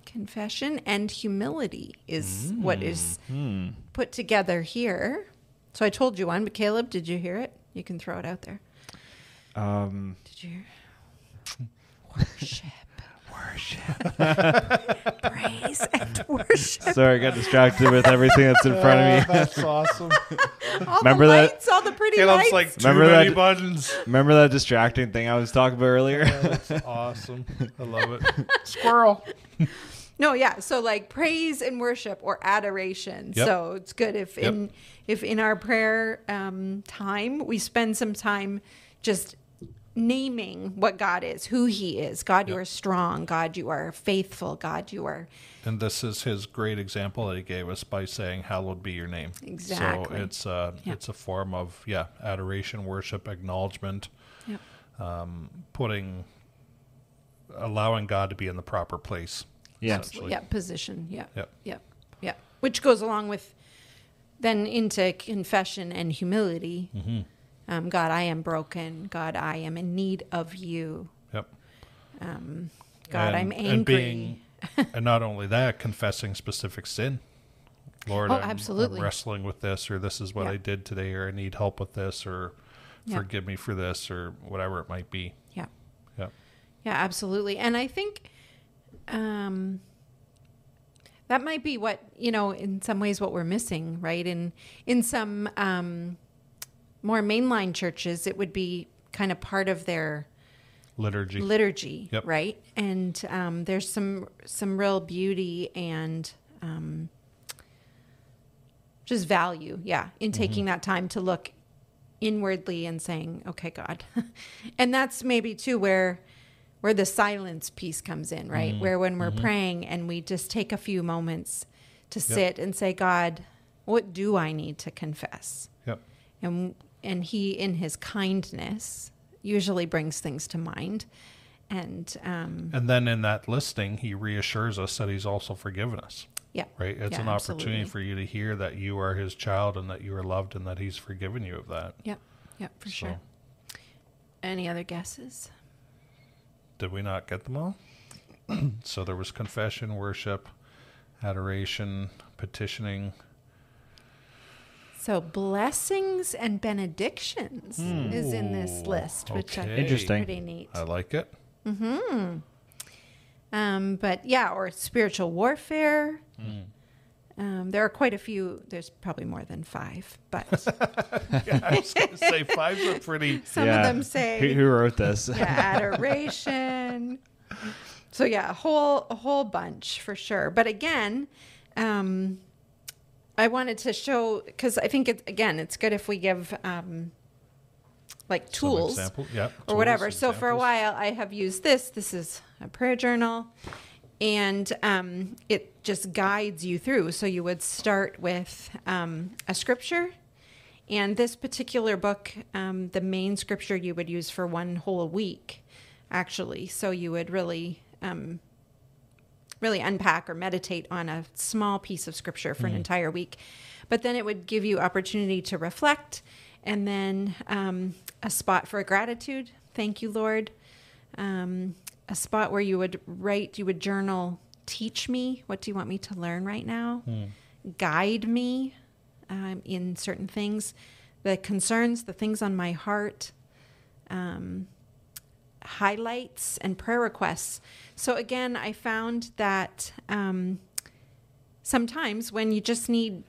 Confession and humility is what is Hmm. put together here. So I told you one, but Caleb, did you hear it? You can throw it out there. Um, Did you hear? *laughs* Worship. Worship. *laughs* Praise and worship. Sorry, I got distracted with everything that's in front of me. *laughs* That's awesome. *laughs* All Remember the that- lights, all the pretty Caleb's lights. like too Remember many that- buttons. Remember that distracting thing I was talking about earlier? That's awesome. I love it. Squirrel. No, yeah. So like praise and worship or adoration. Yep. So it's good if Yep. in if in our prayer um, time we spend some time just naming what God is, who He is. God, you are strong. God, you are faithful. God, you are And this is his great example that he gave us by saying, "Hallowed be your name." Exactly. So it's uh, Yep. it's a form of yeah adoration, worship, acknowledgement, Yep. um, putting, allowing God to be in the proper place. Yeah. yeah position. Yeah. Yep. Yep. Yep. Which goes along with then into confession and humility. Mm-hmm. Um, God, I am broken. God, I am in need of you. Yep. Um, God, And- I'm and angry. being- *laughs* and not only that, confessing specific sin. Lord, Oh, I'm, I'm absolutely. wrestling with this, or this is what Yeah. I did today, or I need help with this, or Yeah. forgive me for this, or whatever it might be. yeah. Yep. Yeah, absolutely. And I think um, that might be what you know, in some ways, what we're missing, right? In in some um, more mainline churches, it would be kind of part of their Liturgy. liturgy, Yep. right? And um, there's some some real beauty and um, just value, yeah, in taking that time to look inwardly and saying, "Okay, God," *laughs* and that's maybe too where where the silence piece comes in, right? Where when we're praying and we just take a few moments to sit and say, "God, what do I need to confess?" Yep. and and he in his kindness usually brings things to mind and um And then in that listing, he reassures us that he's also forgiven us. yeah Right? It's Yeah, an opportunity absolutely. for you to hear that you are his child and that you are loved and that he's forgiven you of that. yep yep for So- sure any other guesses Did we not get them all? *clears throat* so there was confession, worship, adoration, petitioning. So blessings and benedictions is in this Ooh, list which I okay. think is Interesting. pretty neat I like it. um but yeah or spiritual warfare um, there are quite a few. There's probably more than five, but *laughs* Yeah, I was going to say five a pretty. *laughs* some of them say Who, who wrote this? *laughs* yeah, adoration. So yeah, a whole a whole bunch for sure. But again, um, I wanted to show because I think it's again it's good if we give um, like tools example. Yeah. or tools, whatever. So for a while, I have used this. This is a prayer journal, and um, it just guides you through. So you would start with um, a scripture, and this particular book, um, the main scripture you would use for one whole week, actually. So you would really um, really unpack or meditate on a small piece of scripture for an entire week. But then it would give you opportunity to reflect and then um, a spot for gratitude. Thank you, Lord. Um, a spot where you would write, you would journal, teach me. What do you want me to learn right now? Guide me um, in certain things, the concerns, the things on my heart, um, highlights, and prayer requests. So, again, I found that um, sometimes when you just need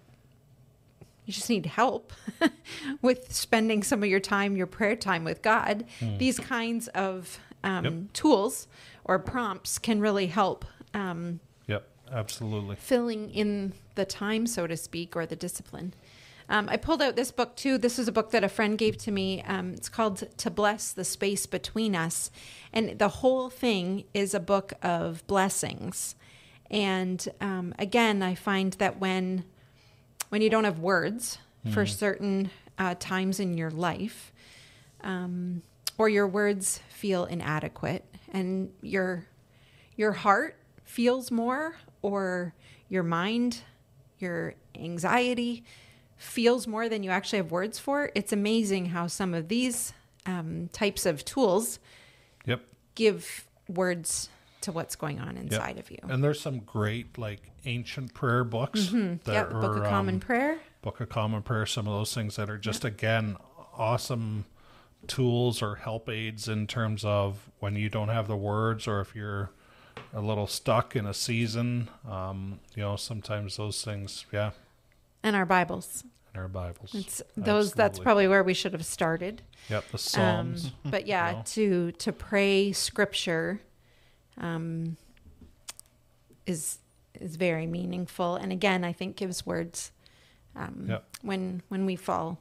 you just need help *laughs* with spending some of your time, your prayer time with God. These kinds of um, Yep. tools or prompts can really help um, Yep, absolutely. filling in the time, so to speak, or the discipline. Um, I pulled out this book too. This is a book that a friend gave to me. Um, it's called To Bless the Space Between Us. And the whole thing is a book of blessings. And um, again, I find that when when you don't have words for certain uh, times in your life, um, or your words feel inadequate, and your your heart feels more, or your mind, your anxiety feels more than you actually have words for. It's amazing how some of these um, types of tools Yep. give words to what's going on inside of you. And there's some great like ancient prayer books. That Yeah, the Book of Common um, Prayer. Book of Common Prayer, some of those things that are just again awesome tools or help aids in terms of when you don't have the words or if you're a little stuck in a season. Um, you know, sometimes those things, yeah, And our Bibles. In our Bibles. It's those. That's probably where we should have started. Yep, the Um, Psalms. *laughs* but yeah, know. to to pray Scripture, um, is is very meaningful, and again, I think gives words. Um, Yep. When when we fall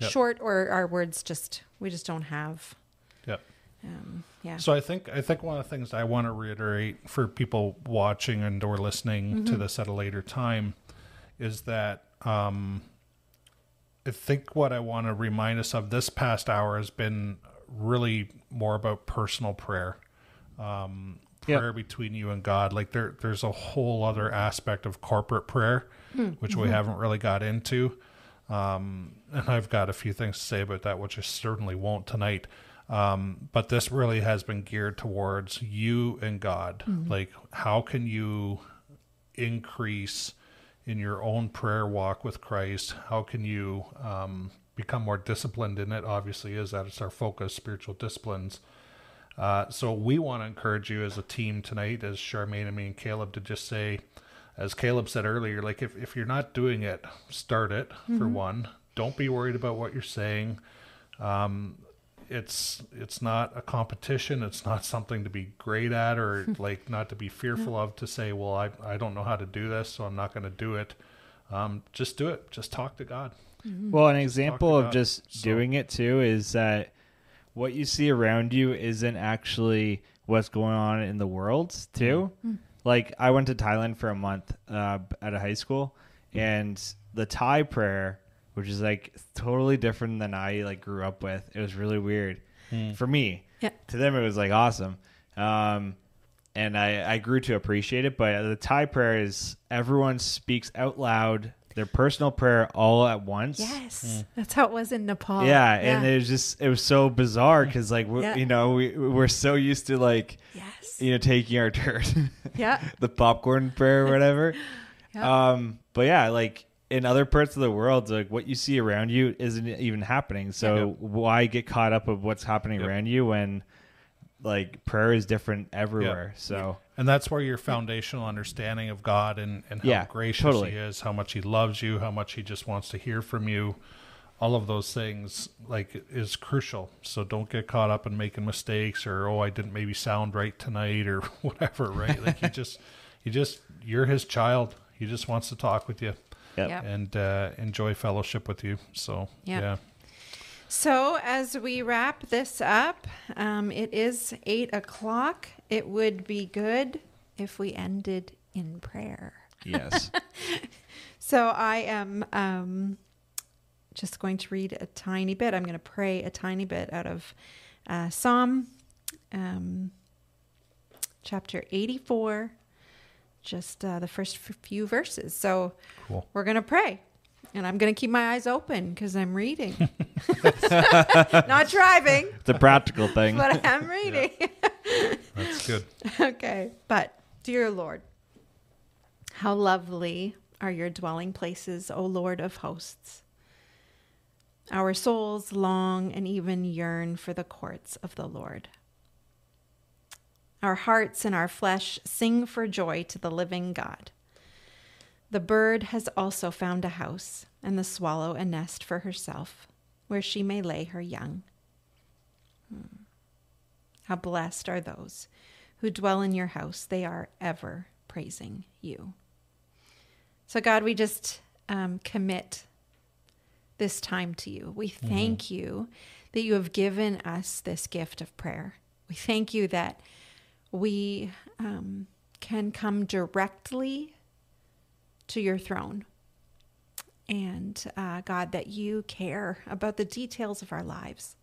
Yep. short, or our words just we just don't have. Yep. Um, yeah. So I think I think one of the things I want to reiterate for people watching and or listening to this at a later time is that um, I think what I want to remind us of this past hour has been really more about personal prayer, um, Yep. prayer between you and God. Like there, there's a whole other aspect of corporate prayer, which we haven't really got into. Um, and I've got a few things to say about that, which I certainly won't tonight. Um, but this really has been geared towards you and God. Like, how can you increase in your own prayer walk with Christ? How can you um, become more disciplined in it? Obviously, is that it's our focus, spiritual disciplines. Uh, so we want to encourage you as a team tonight, as Charmaine and me and Caleb, to just say, as Caleb said earlier, like if, if you're not doing it, start it for one. Don't be worried about what you're saying. Um, it's it's not a competition. It's not something to be great at or *laughs* like not to be fearful of. To say, well, I I don't know how to do this, so I'm not going to do it. Um, just do it. Just talk to God. Well, an example of about- just so- doing it too is that what you see around you isn't actually what's going on in the world too. Like I went to Thailand for a month uh, at a high school, and the Thai prayer, which is like totally different than I like grew up with. It was really weird for me. Yeah. To them, it was like awesome. Um, and I, I grew to appreciate it. But the Thai prayer is everyone speaks out loud their personal prayer all at once. Yes, that's how it was in Nepal. Yeah, and it was just it was so bizarre because like we Yeah. you know we we're so used to like yes, you know taking our *laughs* turn, yeah, the popcorn prayer or whatever. *laughs* Yeah. Um, but yeah, like in other parts of the world, like what you see around you isn't even happening. So Yep. why get caught up of what's happening Yep. around you when like prayer is different everywhere? So And that's where your foundational understanding of God and, and how Yeah, gracious totally. He is, how much He loves you, how much He just wants to hear from you, all of those things like is crucial. So don't get caught up in making mistakes or oh I didn't maybe sound right tonight or *laughs* whatever. Right? Like you *laughs* just you just you're His child. He just wants to talk with you Yep. Yep. and uh, enjoy fellowship with you. So Yep. yeah, So, as we wrap this up, um, it is eight o'clock. It would be good if we ended in prayer. yes, *laughs* So, I am um, just going to read a tiny bit. I'm going to pray a tiny bit out of uh, Psalm um, chapter 84, just uh, the first few verses. So Cool. we're going to pray. And I'm going to keep my eyes open because I'm reading. *laughs* Not driving, It's a practical thing. but I'm *laughs* reading. That's good. *laughs* okay. But, dear Lord, how lovely are your dwelling places, O Lord of hosts. Our souls long and even yearn for the courts of the Lord. Our hearts and our flesh sing for joy to the living God. The bird has also found a house, and the swallow a nest for herself, where she may lay her young. Hmm. How blessed are those who dwell in your house. They are ever praising you. So, God, we just um, commit this time to you. We thank you that you have given us this gift of prayer. We thank you that we um, can come directly to your throne. And uh, God, that you care about the details of our lives.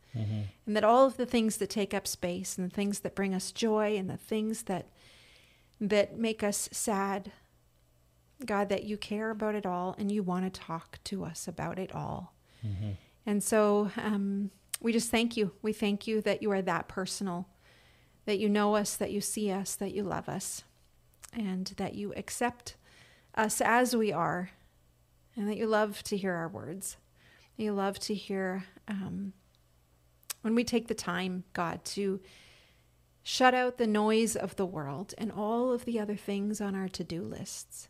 And that all of the things that take up space and the things that bring us joy and the things that that make us sad, God, that you care about it all and you want to talk to us about it all. And so um, we just thank you. We thank you that you are that personal, that you know us, that you see us, that you love us, and that you accept us as we are, and that you love to hear our words. You love to hear um, when we take the time, God, to shut out the noise of the world and all of the other things on our to do lists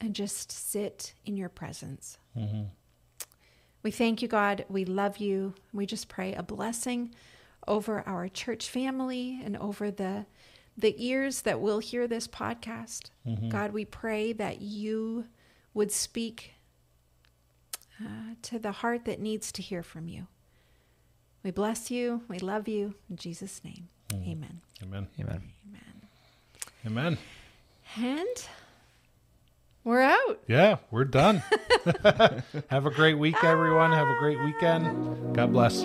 and just sit in your presence. We thank you, God. We love you. We just pray a blessing over our church family and over the the ears that will hear this podcast. God, we pray that you would speak uh, to the heart that needs to hear from you. We bless you. We love you. In Jesus' name, amen. Amen. Amen. Amen. Amen. And we're out. Yeah, we're done. *laughs* Have a great week, everyone. Have a great weekend. God bless.